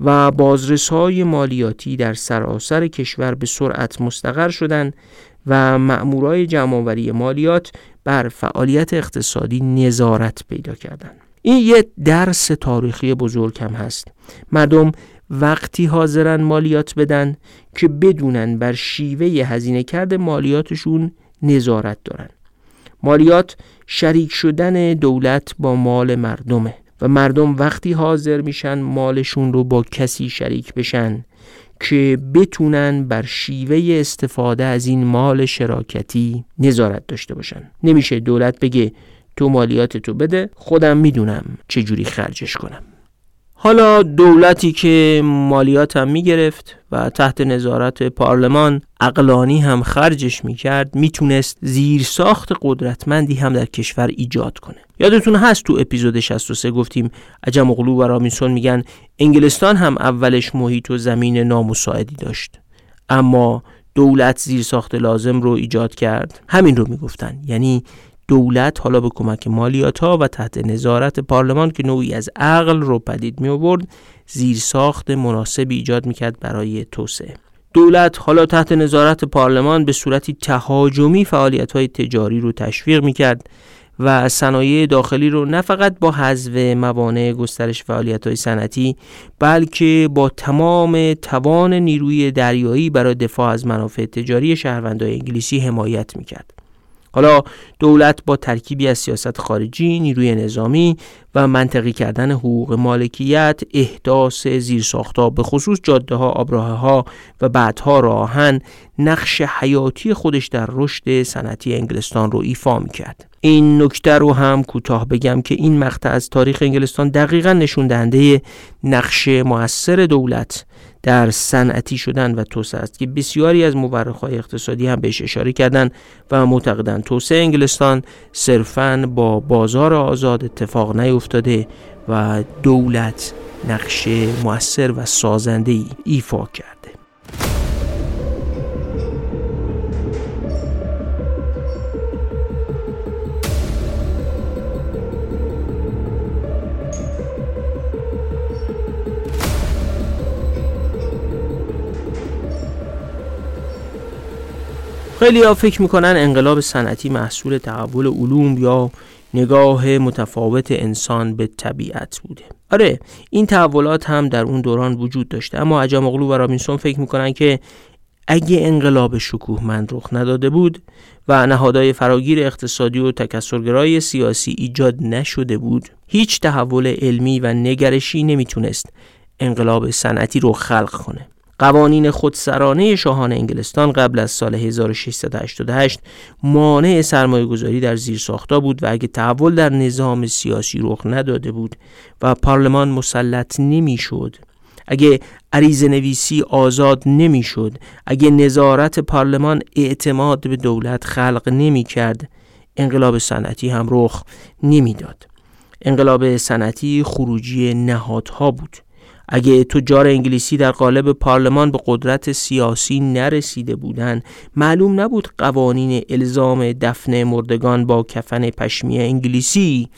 A: و بازرسهای مالیاتی در سراسر کشور به سرعت مستقر شدند و مأمورای جمعآوری مالیات بر فعالیت اقتصادی نظارت پیدا کردند. این یه درس تاریخی بزرگ هم هست. مردم وقتی حاضرن مالیات بدن که بدونن بر شیوه هزینه کرده مالیاتشون نظارت دارن. مالیات شریک شدن دولت با مال مردمه و مردم وقتی حاضر میشن مالشون رو با کسی شریک بشن که بتونن بر شیوه استفاده از این مال شراکتی نظارت داشته باشن نمیشه دولت بگه تو مالیات تو بده خودم می‌دونم چجوری خرجش کنم حالا دولتی که مالیات هم می‌گرفت و تحت نظارت پارلمان اقلانی هم خرجش می‌کرد می‌تونست زیر ساخت قدرتمندی هم در کشور ایجاد کنه. یادتون هست تو اپیزود 63 گفتیم عجم اغلو و رامینسون میگن انگلستان هم اولش محیط و زمین نامساعدی داشت. اما دولت زیر ساخت لازم رو ایجاد کرد. همین رو می‌گفتن. یعنی دولت حالا به کمک مالیات ها و تحت نظارت پارلمان که نوعی از عقل رو پدید می آورد زیر ساخت مناسبی ایجاد می‌کرد برای توسعه. دولت حالا تحت نظارت پارلمان به صورتی تهاجمی فعالیت های تجاری رو تشویق می‌کرد و صنایع داخلی رو نه فقط با حذف موانع گسترش فعالیت های صنعتی بلکه با تمام توان نیروی دریایی برای دفاع از منافع تجاری شهروندان انگلیسی حمایت می‌کرد. حالا دولت با ترکیبی از سیاست خارجی، نیروی نظامی و منطقی کردن حقوق مالکیت، احداث زیرساختها به خصوص جاده ها، آبراه ها و بعدها راهن نقش حیاتی خودش در رشد صنعتی انگلستان رو ایفا کرد. این نکته رو هم کوتاه بگم که این مقطع از تاریخ انگلستان دقیقا نشون دهنده نقش موثر دولت در صنعتی شدن و توسعه است که بسیاری از مورخهای اقتصادی هم بهش اشاره کردند و معتقدند توسعه انگلستان صرفا با بازار آزاد اتفاق نیفتاده و دولت نقش موثر و سازنده ای ایفا کرد. خیلی ها فکر می‌کنن انقلاب صنعتی محصول تحول علوم یا نگاه متفاوت انسان به طبیعت بوده. آره این تحولات هم در اون دوران وجود داشته. اما عجام اغلو و رابینسون فکر می‌کنن که اگه انقلاب شکوهمند رخ نداده بود و نهادهای فراگیر اقتصادی و تکسرگرای سیاسی ایجاد نشده بود هیچ تحول علمی و نگرشی نمی‌تونست انقلاب صنعتی رو خلق کنه. قوانین خودسرانه شاهان انگلستان قبل از سال 1688 مانع سرمایه گذاری در زیر ساختا بود و اگه تحول در نظام سیاسی رخ نداده بود و پارلمان مسلط نمی‌شد اگه عریض نویسی آزاد نمی‌شد اگه نظارت پارلمان اعتماد به دولت خلق نمی کرد انقلاب صنعتی هم رخ نمی‌داد. انقلاب صنعتی خروجی نهادها بود. اگه تجار انگلیسی در قالب پارلمان به قدرت سیاسی نرسیده بودند معلوم نبود قوانین الزام دفن مردگان با کفن پشمی انگلیسی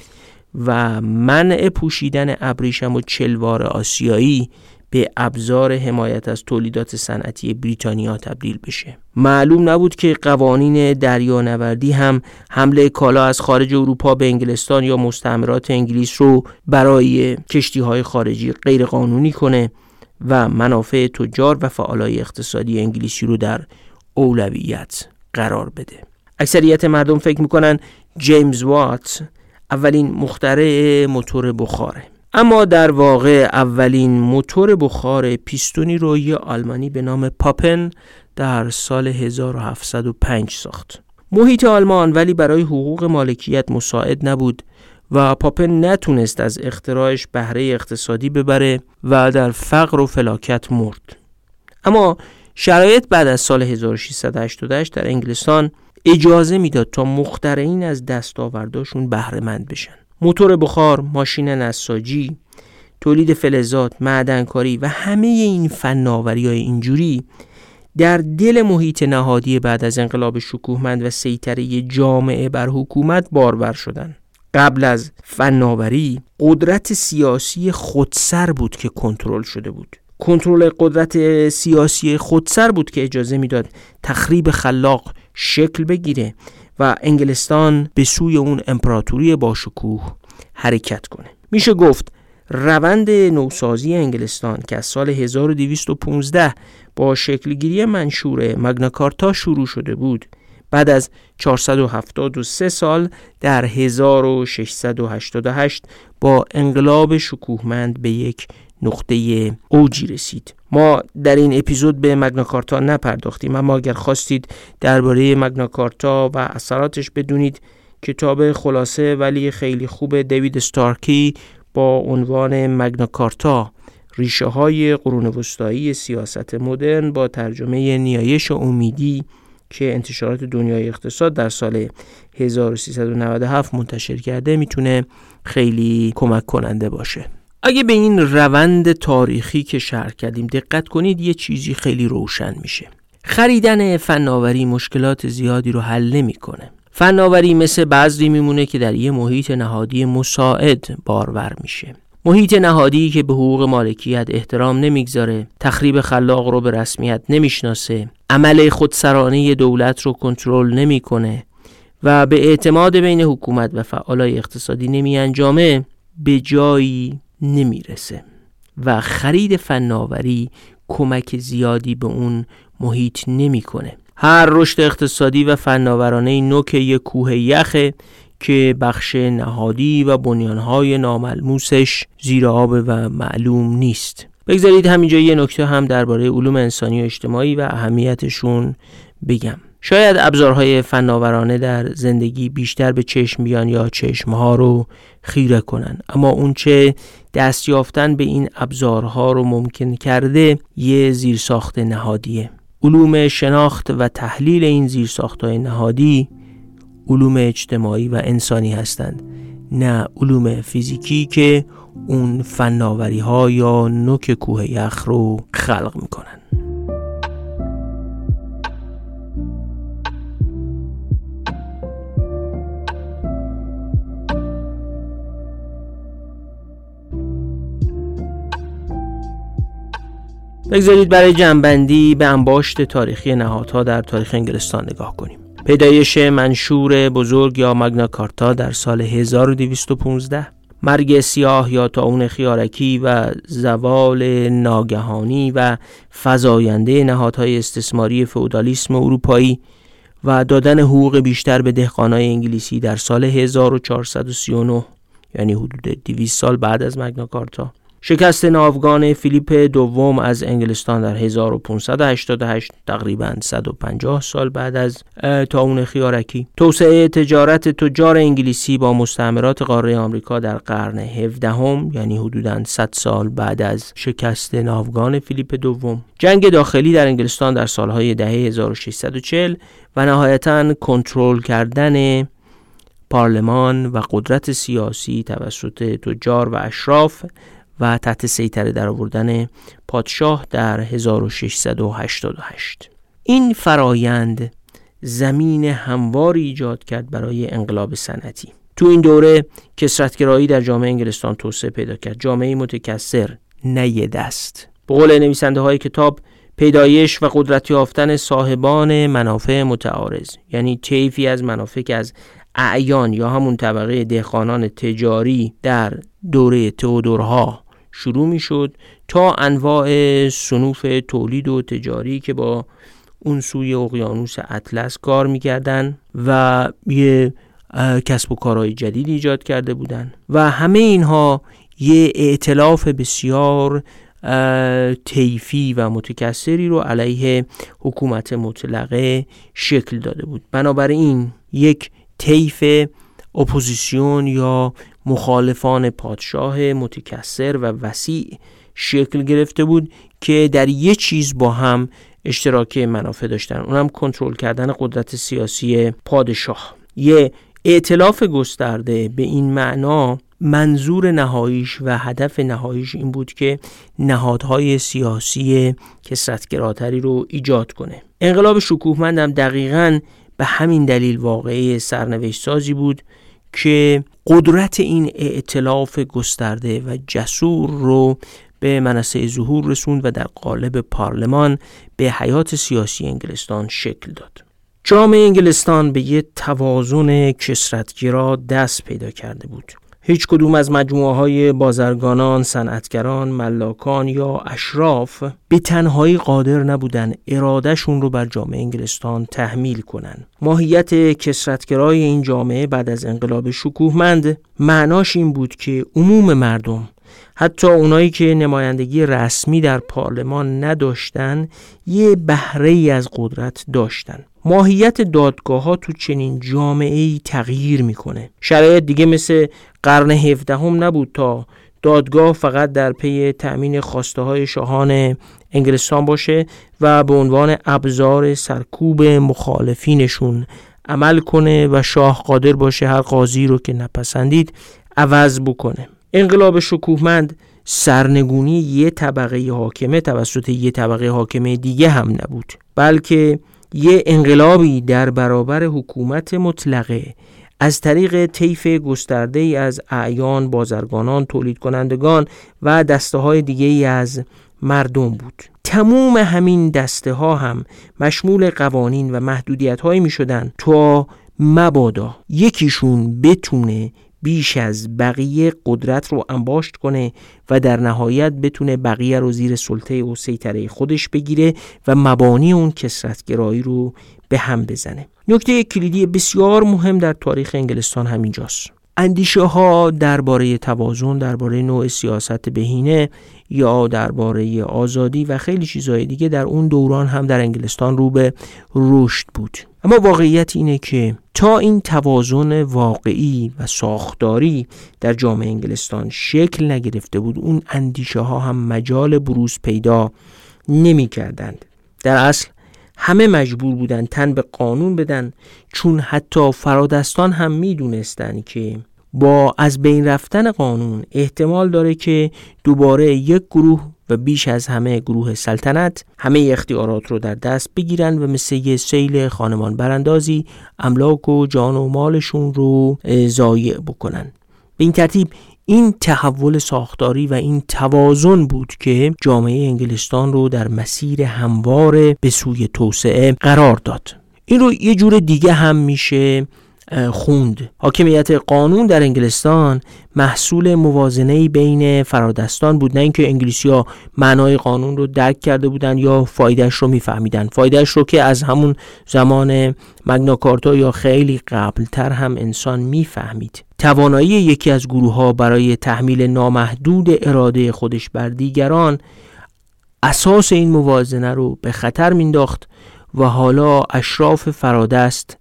A: و منع پوشیدن ابریشم و چلوار آسیایی به ابزار حمایت از تولیدات صنعتی بریتانیا تبدیل بشه. معلوم نبود که قوانین دریانوردی هم حمله کالا از خارج اروپا به انگلستان یا مستعمرات انگلیس رو برای کشتی های خارجی غیر قانونی کنه و منافع تجار و فعالای اقتصادی انگلیسی رو در اولویت قرار بده. اکثریت مردم فکر می‌کنن جیمز وات اولین مخترع موتور بخاره. اما در واقع اولین موتور بخار پیستونی رو یه آلمانی به نام پاپن در سال 1705 ساخت. محیط آلمان ولی برای حقوق مالکیت مساعد نبود و پاپن نتونست از اختراعش بهره اقتصادی ببره و در فقر و فلاکت مرد. اما شرایط بعد از سال 1688 در انگلستان اجازه می‌داد تا مخترعین از دستاورداشون بهره مند بشن. موتور بخار، ماشین نساجی، تولید فلزات، معدنکاری و همه این فناوری های اینجوری در دل محیط نهادی بعد از انقلاب شکوهمند و سیطره جامعه بر حکومت بارور شدند. قبل از فناوری قدرت سیاسی خودسر بود که کنترل شده بود کنترل قدرت سیاسی خودسر بود که اجازه می‌داد تخریب خلاق شکل بگیره و انگلستان به سوی اون امپراتوری باشکوه حرکت کنه. میشه گفت روند نوسازی انگلستان که از سال 1215 با شکلگیری منشور مگناکارتا شروع شده بود بعد از 473 سال در 1688 با انقلاب شکوهمند به یک نقطه اوجی رسید. ما در این اپیزود به مگناکارتا نپرداختیم اما اگر خواستید درباره مگناکارتا و اثراتش بدونید کتاب خلاصه ولی خیلی خوب دیوید ستارکی با عنوان مگناکارتا ریشه های قرون وسطایی سیاست مدرن با ترجمه نیایش امیدی که انتشارات دنیای اقتصاد در سال 1397 منتشر کرده می‌تونه خیلی کمک کننده باشه. اگه به این روند تاریخی که شرح کردیم دقت کنید یه چیزی خیلی روشن میشه. خریدن فناوری مشکلات زیادی رو حل نمی‌کنه. فناوری مثل بعضی میمونه که در یه محیط نهادی مساعد بارور میشه. محیط نهادی که به حقوق مالکیت احترام نمی‌گذاره تخریب خلاق رو به رسمیت نمی‌شناسه عمل خودسرانه دولت رو کنترل نمی‌کنه و به اعتماد بین حکومت و فعالای اقتصادی نمی انجامه به جایی نمی‌رسه و خرید فناوری کمک زیادی به اون محیط نمی‌کنه. هر رشد اقتصادی و فناورانه نوک یک کوه یخه که بخش نهادی و بنیانهای ناملموسش زیر آب و معلوم نیست. بگذارید همینجا یه نکته هم درباره علوم انسانی و اجتماعی و اهمیتشون بگم. شاید ابزارهای فناورانه در زندگی بیشتر به چشم بیان یا چشمها رو خیره کنن. اما اونچه دست یافتن به این ابزارها رو ممکن کرده یه زیرساخت نهادیه. علوم شناخت و تحلیل این زیرساختهای نهادی علوم اجتماعی و انسانی هستند نه علوم فیزیکی که اون فناوری ها یا نوک کوه یخ رو خلق می‌کنن. بگذارید برای جنبندی به انباشت تاریخی نهادها در تاریخ انگلستان نگاه کنیم. پیدایش منشور بزرگ یا مگناکارتا در سال 1215 مرگ سیاه یا تاون خیارکی و زوال ناگهانی و فزاینده نهادهای استثماری فئودالیسم اروپایی و دادن حقوق بیشتر به دهقانای انگلیسی در سال 1439 یعنی حدود 200 سال بعد از مگناکارتا شکست ناوگان فیلیپ دوم از انگلستان در 1588 تقریبا 150 سال بعد از تاون خیارکی. توسعه تجارت تجار انگلیسی با مستعمرات قاره آمریکا در قرن 17 هم یعنی حدودا 100 سال بعد از شکست ناوگان فیلیپ دوم. جنگ داخلی در انگلستان در سالهای دهه 1640 و نهایتا کنترل کردن پارلمان و قدرت سیاسی توسط تجار و اشراف و تحت سیطره در آوردن پادشاه در 1688 این فرایند زمین همواری ایجاد کرد برای انقلاب صنعتی. تو این دوره کسرتگرایی در جامعه انگلستان توسعه پیدا کرد. جامعه متکثر نه دست. به قول نویسنده های کتاب پیدایش و قدرت یافتن صاحبان منافع متعارض یعنی طیفی از منافع که از اعیان یا همون طبقه دهقانان تجاری در دوره تئودورها شروع می شد تا انواع سنوف تولید و تجاری که با اون سوی اقیانوس اطلس کار می‌کردن و یه کسب و کارهای جدید ایجاد کرده بودن و همه اینها یه اعتلاف بسیار تیفی و متکثری رو علیه حکومت مطلقه شکل داده بود. بنابراین یک طیف اپوزیسیون یا مخالفان پادشاه متکثر و وسیع شکل گرفته بود که در یه چیز با هم اشتراک منافع داشتن. اونم کنترل کردن قدرت سیاسی پادشاه. یه ائتلاف گسترده به این معنا منظور نهاییش و هدف نهاییش این بود که نهادهای سیاسی کسرتگراتری رو ایجاد کنه. انقلاب شکوهمند هم دقیقا به همین دلیل واقعی سرنوشت سازی بود که قدرت این ائتلاف گسترده و جسور رو به منصه ظهور رسوند و در قالب پارلمان به حیات سیاسی انگلستان شکل داد. جامعه انگلستان به یه توازن کسرتگرا دست پیدا کرده بود. هیچ کدوم از مجموعه های بازرگانان، صنعتگران، ملاکان یا اشراف به تنهایی قادر نبودن ارادهشون رو بر جامعه انگلستان تحمیل کنن. ماهیت کسرتگرای این جامعه بعد از انقلاب شکوهمند معناش این بود که عموم مردم حتی اونایی که نمایندگی رسمی در پارلمان نداشتن یه بهره ای از قدرت داشتن. ماهیت دادگاه ها تو چنین جامعه ای تغییر می‌کنه. شرایط دیگه مثل قرن 17 هم نبود تا دادگاه فقط در پی تأمین خواسته های شاهان انگلستان باشه و به عنوان ابزار سرکوب مخالفینشون عمل کنه و شاه قادر باشه هر قاضی رو که نپسندید عوض بکنه. انقلاب شکوهمند سرنگونی یه طبقه حاکمه توسط یه طبقه حاکمه دیگه هم نبود بلکه یه انقلابی در برابر حکومت مطلقه. از طریق طیف گسترده ای از اعیان، بازرگانان، تولید کنندگان و دسته های دیگه ای از مردم بود. تموم همین دسته ها هم مشمول قوانین و محدودیت هایی می شدن تا مبادا یکیشون بتونه بیش از بقیه قدرت رو انباشت کنه و در نهایت بتونه بقیه رو زیر سلطه و سیطره خودش بگیره و مبانی اون کسرتگرایی رو به هم بزنه. نکته کلیدی بسیار مهم در تاریخ انگلستان همینجاست. اندیشه ها درباره توازن درباره نوع سیاست بهینه یا درباره آزادی و خیلی چیزهای دیگه در اون دوران هم در انگلستان رو به رشد بود اما واقعیت اینه که تا این توازن واقعی و ساختاری در جامعه انگلستان شکل نگرفته بود اون اندیشه ها هم مجال بروز پیدا نمی کردند. در اصل همه مجبور بودن تن به قانون بدن چون حتی فرادستان هم می‌دونستند که با از بین رفتن قانون احتمال داره که دوباره یک گروه و بیش از همه گروه سلطنت همه اختیارات رو در دست بگیرن و مثل یه سیل خانمان براندازی املاک و جان و مالشون رو ضایع بکنن. به این ترتیب این تحول ساختاری و این توازن بود که جامعه انگلستان رو در مسیر هموار به سوی توسعه قرار داد. این رو یه جور دیگه هم میشه خوند. حاکمیت قانون در انگلستان محصول موازنه بین فرادستان بود نه اینکه انگلیسی ها معنای قانون رو درک کرده بودن یا فایدهش رو میفهمیدن فایدهش رو که از همون زمان مگناکارتا یا خیلی قبلتر هم انسان می‌فهمید. توانایی یکی از گروه ها برای تحمیل نامحدود اراده خودش بر دیگران اساس این موازنه رو به خطر مینداخت و حالا اشراف فرادست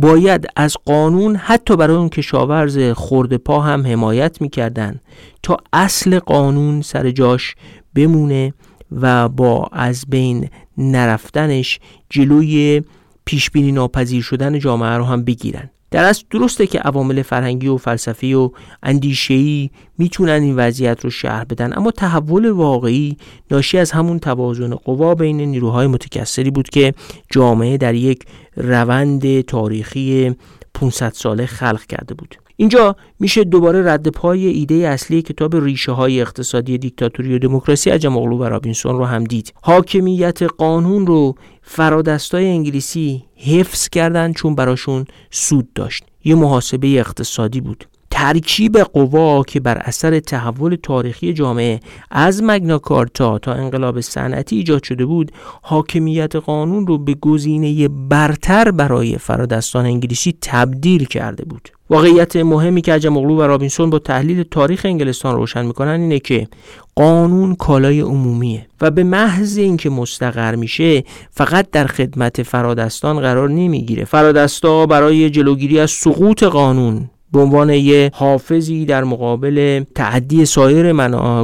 A: باید از قانون حتی برای اون کشاورز خورده پا هم حمایت می‌کردن تا اصل قانون سر جاش بمونه و با از بین نرفتنش جلوی پیشبینی ناپذیر شدن جامعه رو هم بگیرن. در اصل درسته که عوامل فرهنگی و فلسفی و اندیشه‌ای می‌تونن این وضعیت رو شهر بدن اما تحول واقعی ناشی از همون توازن قوا بین نیروهای متکثری بود که جامعه در یک روند تاریخی 500 ساله خلق کرده بود. اینجا میشه دوباره رد پای ایده اصلی کتاب ریشه های اقتصادی دیکتاتوری و دموکراسی عجم اغلو و رابینسون رو هم دید. حاکمیت قانون رو فرادستای انگلیسی حفظ کردن چون براشون سود داشت. یه محاسبه اقتصادی بود. ترکیب قوا که بر اثر تحول تاریخی جامعه از مگناکارتا تا انقلاب صنعتی ایجاد شده بود حاکمیت قانون رو به گزینه برتر برای فرادستان انگلیسی تبدیل کرده بود. واقعیت مهمی که عجم و رابینسون با تحلیل تاریخ انگلستان روشن می‌کنن اینه که قانون کالای عمومیه و به محض اینکه مستقر میشه فقط در خدمت فرادستان قرار نمی‌گیره. فرادستا برای جلوگیری از سقوط قانون به عنوان یه حافظی در مقابل تعدی سایر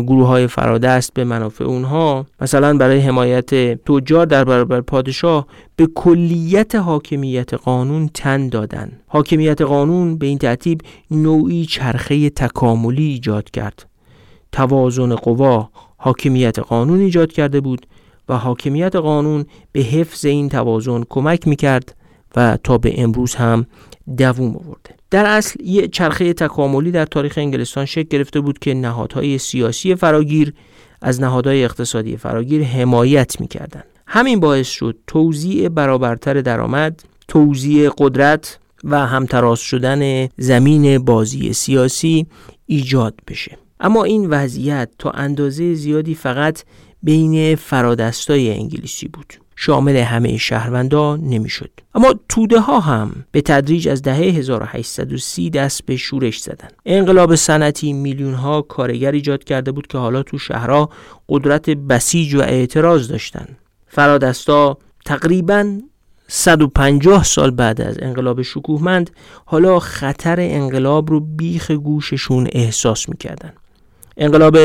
A: گروه های فرادست به منافع اونها مثلا برای حمایت تجار در برابر پادشاه به کلیت حاکمیت قانون تن دادن. حاکمیت قانون به این ترتیب نوعی چرخه تکاملی ایجاد کرد. توازن قوا حاکمیت قانون ایجاد کرده بود و حاکمیت قانون به حفظ این توازن کمک می‌کرد و تا به امروز هم دووم آورده. در اصل یه چرخه تکاملی در تاریخ انگلستان شکل گرفته بود که نهادهای سیاسی فراگیر از نهادهای اقتصادی فراگیر حمایت می‌کردند. همین باعث شد توزیع برابرتر درآمد توزیع قدرت و همتراز شدن زمین بازی سیاسی ایجاد بشه. اما این وضعیت تا اندازه زیادی فقط بین فرادستای انگلیسی بود. شامل همه شهروندا نمی‌شد. اما توده ها هم به تدریج از دهه 1830 دست به شورش زدن. انقلاب صنعتی میلیون ها کارگر ایجاد کرده بود که حالا تو شهرها قدرت بسیج و اعتراض داشتن. فرادستا تقریبا 150 سال بعد از انقلاب شکوهمند حالا خطر انقلاب رو بیخ گوششون احساس می‌کردن. انقلاب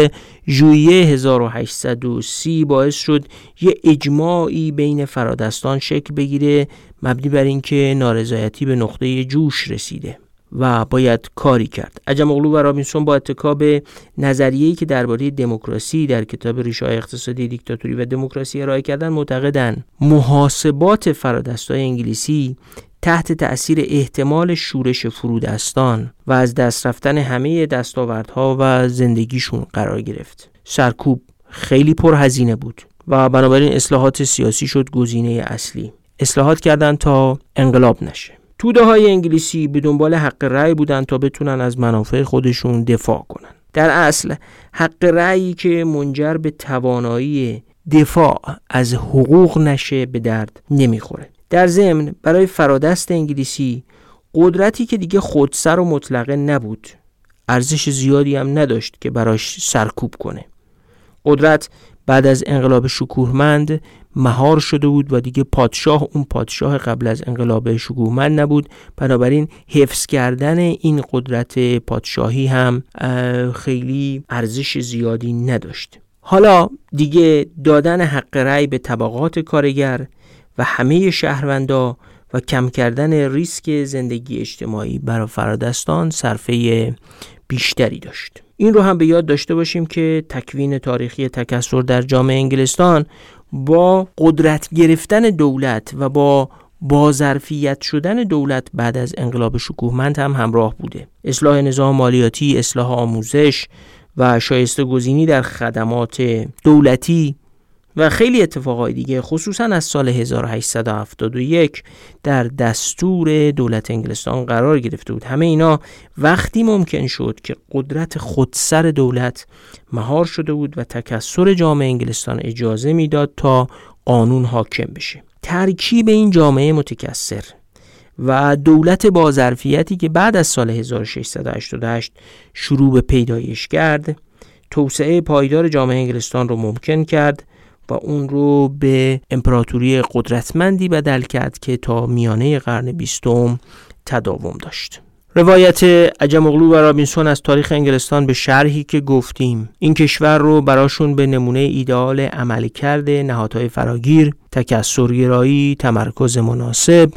A: ژوئیه 1830 باعث شد یه اجماعی بین فرادستان شکل بگیره مبنی بر اینکه نارضایتی به نقطه جوش رسیده و باید کاری کرد. عجم اغلو و رابینسون با اتکا به نظریه‌ای که درباره دموکراسی در کتاب ریشه اقتصادی دیکتاتوری و دموکراسی ارائه کردن معتقدند. محاسبات فرادستای انگلیسی تحت تأثیر احتمال شورش فرودستان و از دست رفتن همه دستاوردها و زندگیشون قرار گرفت. سرکوب خیلی پرهزینه بود و بنابراین اصلاحات سیاسی شد گزینه اصلی. اصلاحات کردند تا انقلاب نشه. توده های انگلیسی به دنبال حق رأی بودند تا بتونن از منافع خودشون دفاع کنن. در اصل حق رأیی که منجر به توانایی دفاع از حقوق نشه به درد نمی‌خوره. در ضمن برای فرادست انگلیسی قدرتی که دیگه خودسر و مطلقه نبود. ارزش زیادی هم نداشت که براش سرکوب کنه. قدرت بعد از انقلاب شکوهمند مهار شده بود و دیگه پادشاه اون پادشاه قبل از انقلاب شکوهمند نبود. بنابراین حفظ کردن این قدرت پادشاهی هم خیلی ارزش زیادی نداشت. حالا دیگه دادن حق رأی به طبقات کارگر و همه شهروندا و کم کردن ریسک زندگی اجتماعی برای فرادستان صرفه بیشتری داشت. این رو هم به یاد داشته باشیم که تکوین تاریخی تکسر در جامعه انگلستان با قدرت گرفتن دولت و با بازرفیت شدن دولت بعد از انقلاب شکوهمند هم همراه بوده. اصلاح نظام مالیاتی، اصلاح آموزش و شایسته گزینی در خدمات دولتی و خیلی اتفاقای دیگه خصوصا از سال 1871 در دستور دولت انگلستان قرار گرفته بود. همه اینا وقتی ممکن شد که قدرت خودسر دولت مهار شده بود و تکسر جامعه انگلستان اجازه می‌داد تا قانون حاکم بشه. ترکیب این جامعه متکثر و دولت بازرفیتی که بعد از سال 1688 شروع به پیدایش کرد توسعه پایدار جامعه انگلستان رو ممکن کرد و اون رو به امپراتوری قدرتمندی بدل کرد که تا میانه قرن بیستم تداوم داشت. روایت عجم اغلو و رابینسون از تاریخ انگلستان به شرحی که گفتیم. این کشور رو براشون به نمونه ایدئال عملی کرده نهادهای فراگیر تکسرگرایی تمرکز مناسب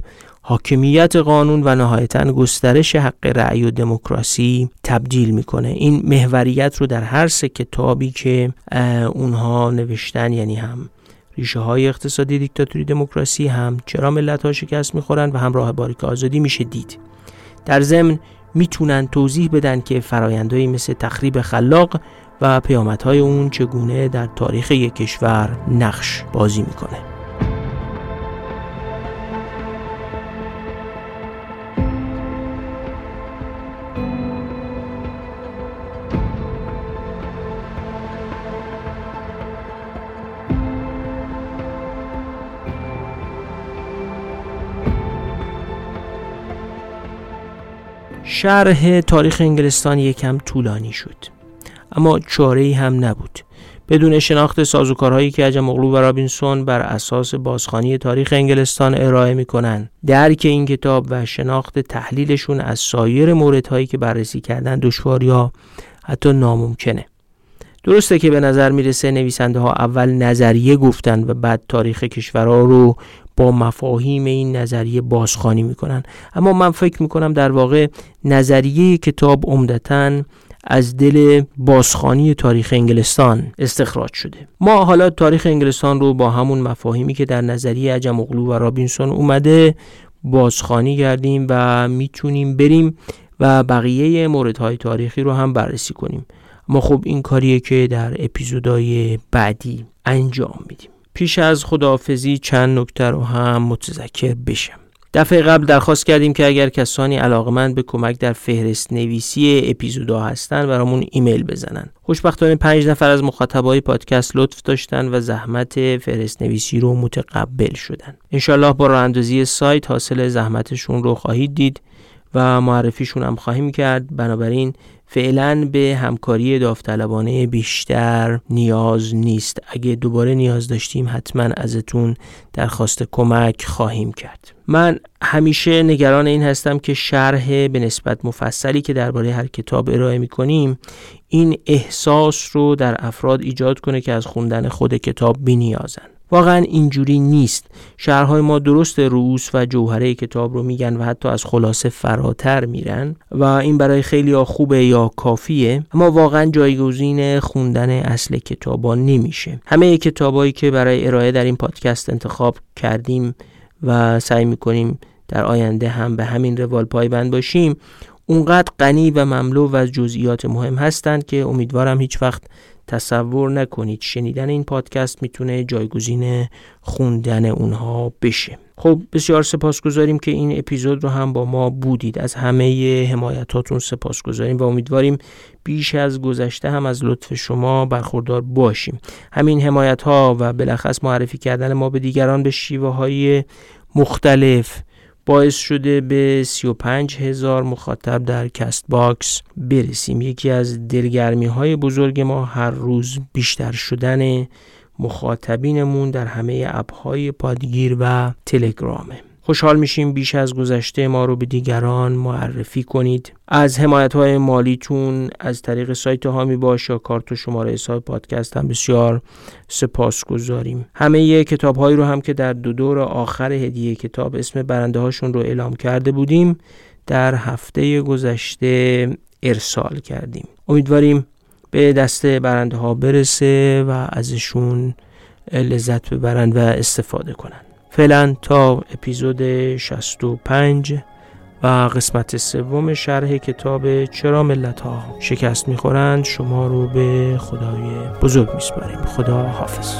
A: حاکمیت قانون و نهایتا گسترش حق رأی و دموکراسی تبدیل می‌کنه. این محوریت رو در هر سه کتابی که اونها نوشتن یعنی هم ریشه های اقتصادی دیکتاتوری دموکراسی هم چرا ملت ها شکست می‌خورن و هم راه باریک آزادی میشه دید. در ضمن می‌تونن توضیح بدن که فرایندهایی مثل تخریب خلاق و پیامدهای اون چگونه در تاریخ یک کشور نقش بازی می‌کنه. شرح تاریخ انگلستان یکم طولانی شد. اما چاره ای هم نبود. بدون شناخت سازوکارهایی که عجم اغلو و رابینسون بر اساس بازخانی تاریخ انگلستان ارائه می‌کنن درک این کتاب و شناخت تحلیلشون از سایر موردهایی که بررسی کردن دشوار یا حتی ناممکنه. درسته که به نظر می‌رسه نویسنده ها اول نظریه گفتن و بعد تاریخ کشورها رو با مفاهیم این نظریه بازخوانی می‌کنن. اما من فکر می‌کنم در واقع نظریه کتاب عمدتا از دل بازخانی تاریخ انگلستان استخراج شده. ما حالا تاریخ انگلستان رو با همون مفاهیمی که در نظریه عجم اغلو و رابینسون اومده بازخانی کردیم و می‌تونیم بریم و بقیه موردهای تاریخی رو هم بررسی کنیم. ما خب این کاریه که در اپیزودهای بعدی انجام میدیم. پیش از خداحافظی چند نکته رو هم متذکر بشم. دفعه قبل درخواست کردیم که اگر کسانی علاقمند به کمک در فهرست نویسی اپیزودا هستن برامون ایمیل بزنن. خوشبختانه پنج نفر از مخاطبای پادکست لطف داشتن و زحمت فهرست نویسی رو متقبل شدن. انشالله با راه سایت حاصل زحمتشون رو خواهید دید و معرفیشون هم خواهیم کرد. بنابراین فعلا به همکاری داوطلبانه بیشتر نیاز نیست. اگه دوباره نیاز داشتیم حتما ازتون درخواست کمک خواهیم کرد. من همیشه نگران این هستم که شرح به نسبت مفصلی که درباره هر کتاب ارائه می کنیم این احساس رو در افراد ایجاد کنه که از خوندن خود کتاب بینیازن. واقعا اینجوری نیست. شهرهای ما درست رؤوس و جوهره کتاب رو میگن و حتی از خلاصه فراتر میرن و این برای خیلی خوبه یا کافیه اما واقعا جایگزین خوندن اصل کتابا نمیشه. همه کتابایی که برای ارائه در این پادکست انتخاب کردیم و سعی می‌کنیم در آینده هم به همین روال پایبند باشیم اونقدر غنی و مملو و از جزئیات مهم هستند که امیدوارم هیچ وقت تصور نکنید شنیدن این پادکست می‌تونه جایگزین خوندن اونها بشه. خب بسیار سپاسگزاریم که این اپیزود رو هم با ما بودید. از همه حمایتاتون سپاسگزاریم و امیدواریم بیش از گذشته هم از لطف شما برخوردار باشیم. همین حمایت ها و بالاخص معرفی کردن ما به دیگران به شیوه های مختلف باعث شده به 35 هزار مخاطب در Castbox برسیم. یکی از دلگرمی های بزرگ ما هر روز بیشتر شدن مخاطبینمون در همه اپ های پادگیر و تلگرامه. خوشحال میشیم بیش از گذشته ما رو به دیگران معرفی کنید. از حمایت های مالیتون از طریق سایت حامی باش یا کارت و شماره حساب پادکست هم بسیار سپاس گذاریم همه کتاب هایی رو هم که در دو دور آخر هدیه کتاب اسم برنده هاشون رو اعلام کرده بودیم در هفته گذشته ارسال کردیم. امیدواریم به دست برنده ها برسه و ازشون لذت ببرند و استفاده کنند فعلا تا اپیزود 65 و قسمت سوم شرح کتاب چرا ملت ها شکست می‌خورند شما رو به خدای بزرگ میسپاریم. خدا حافظ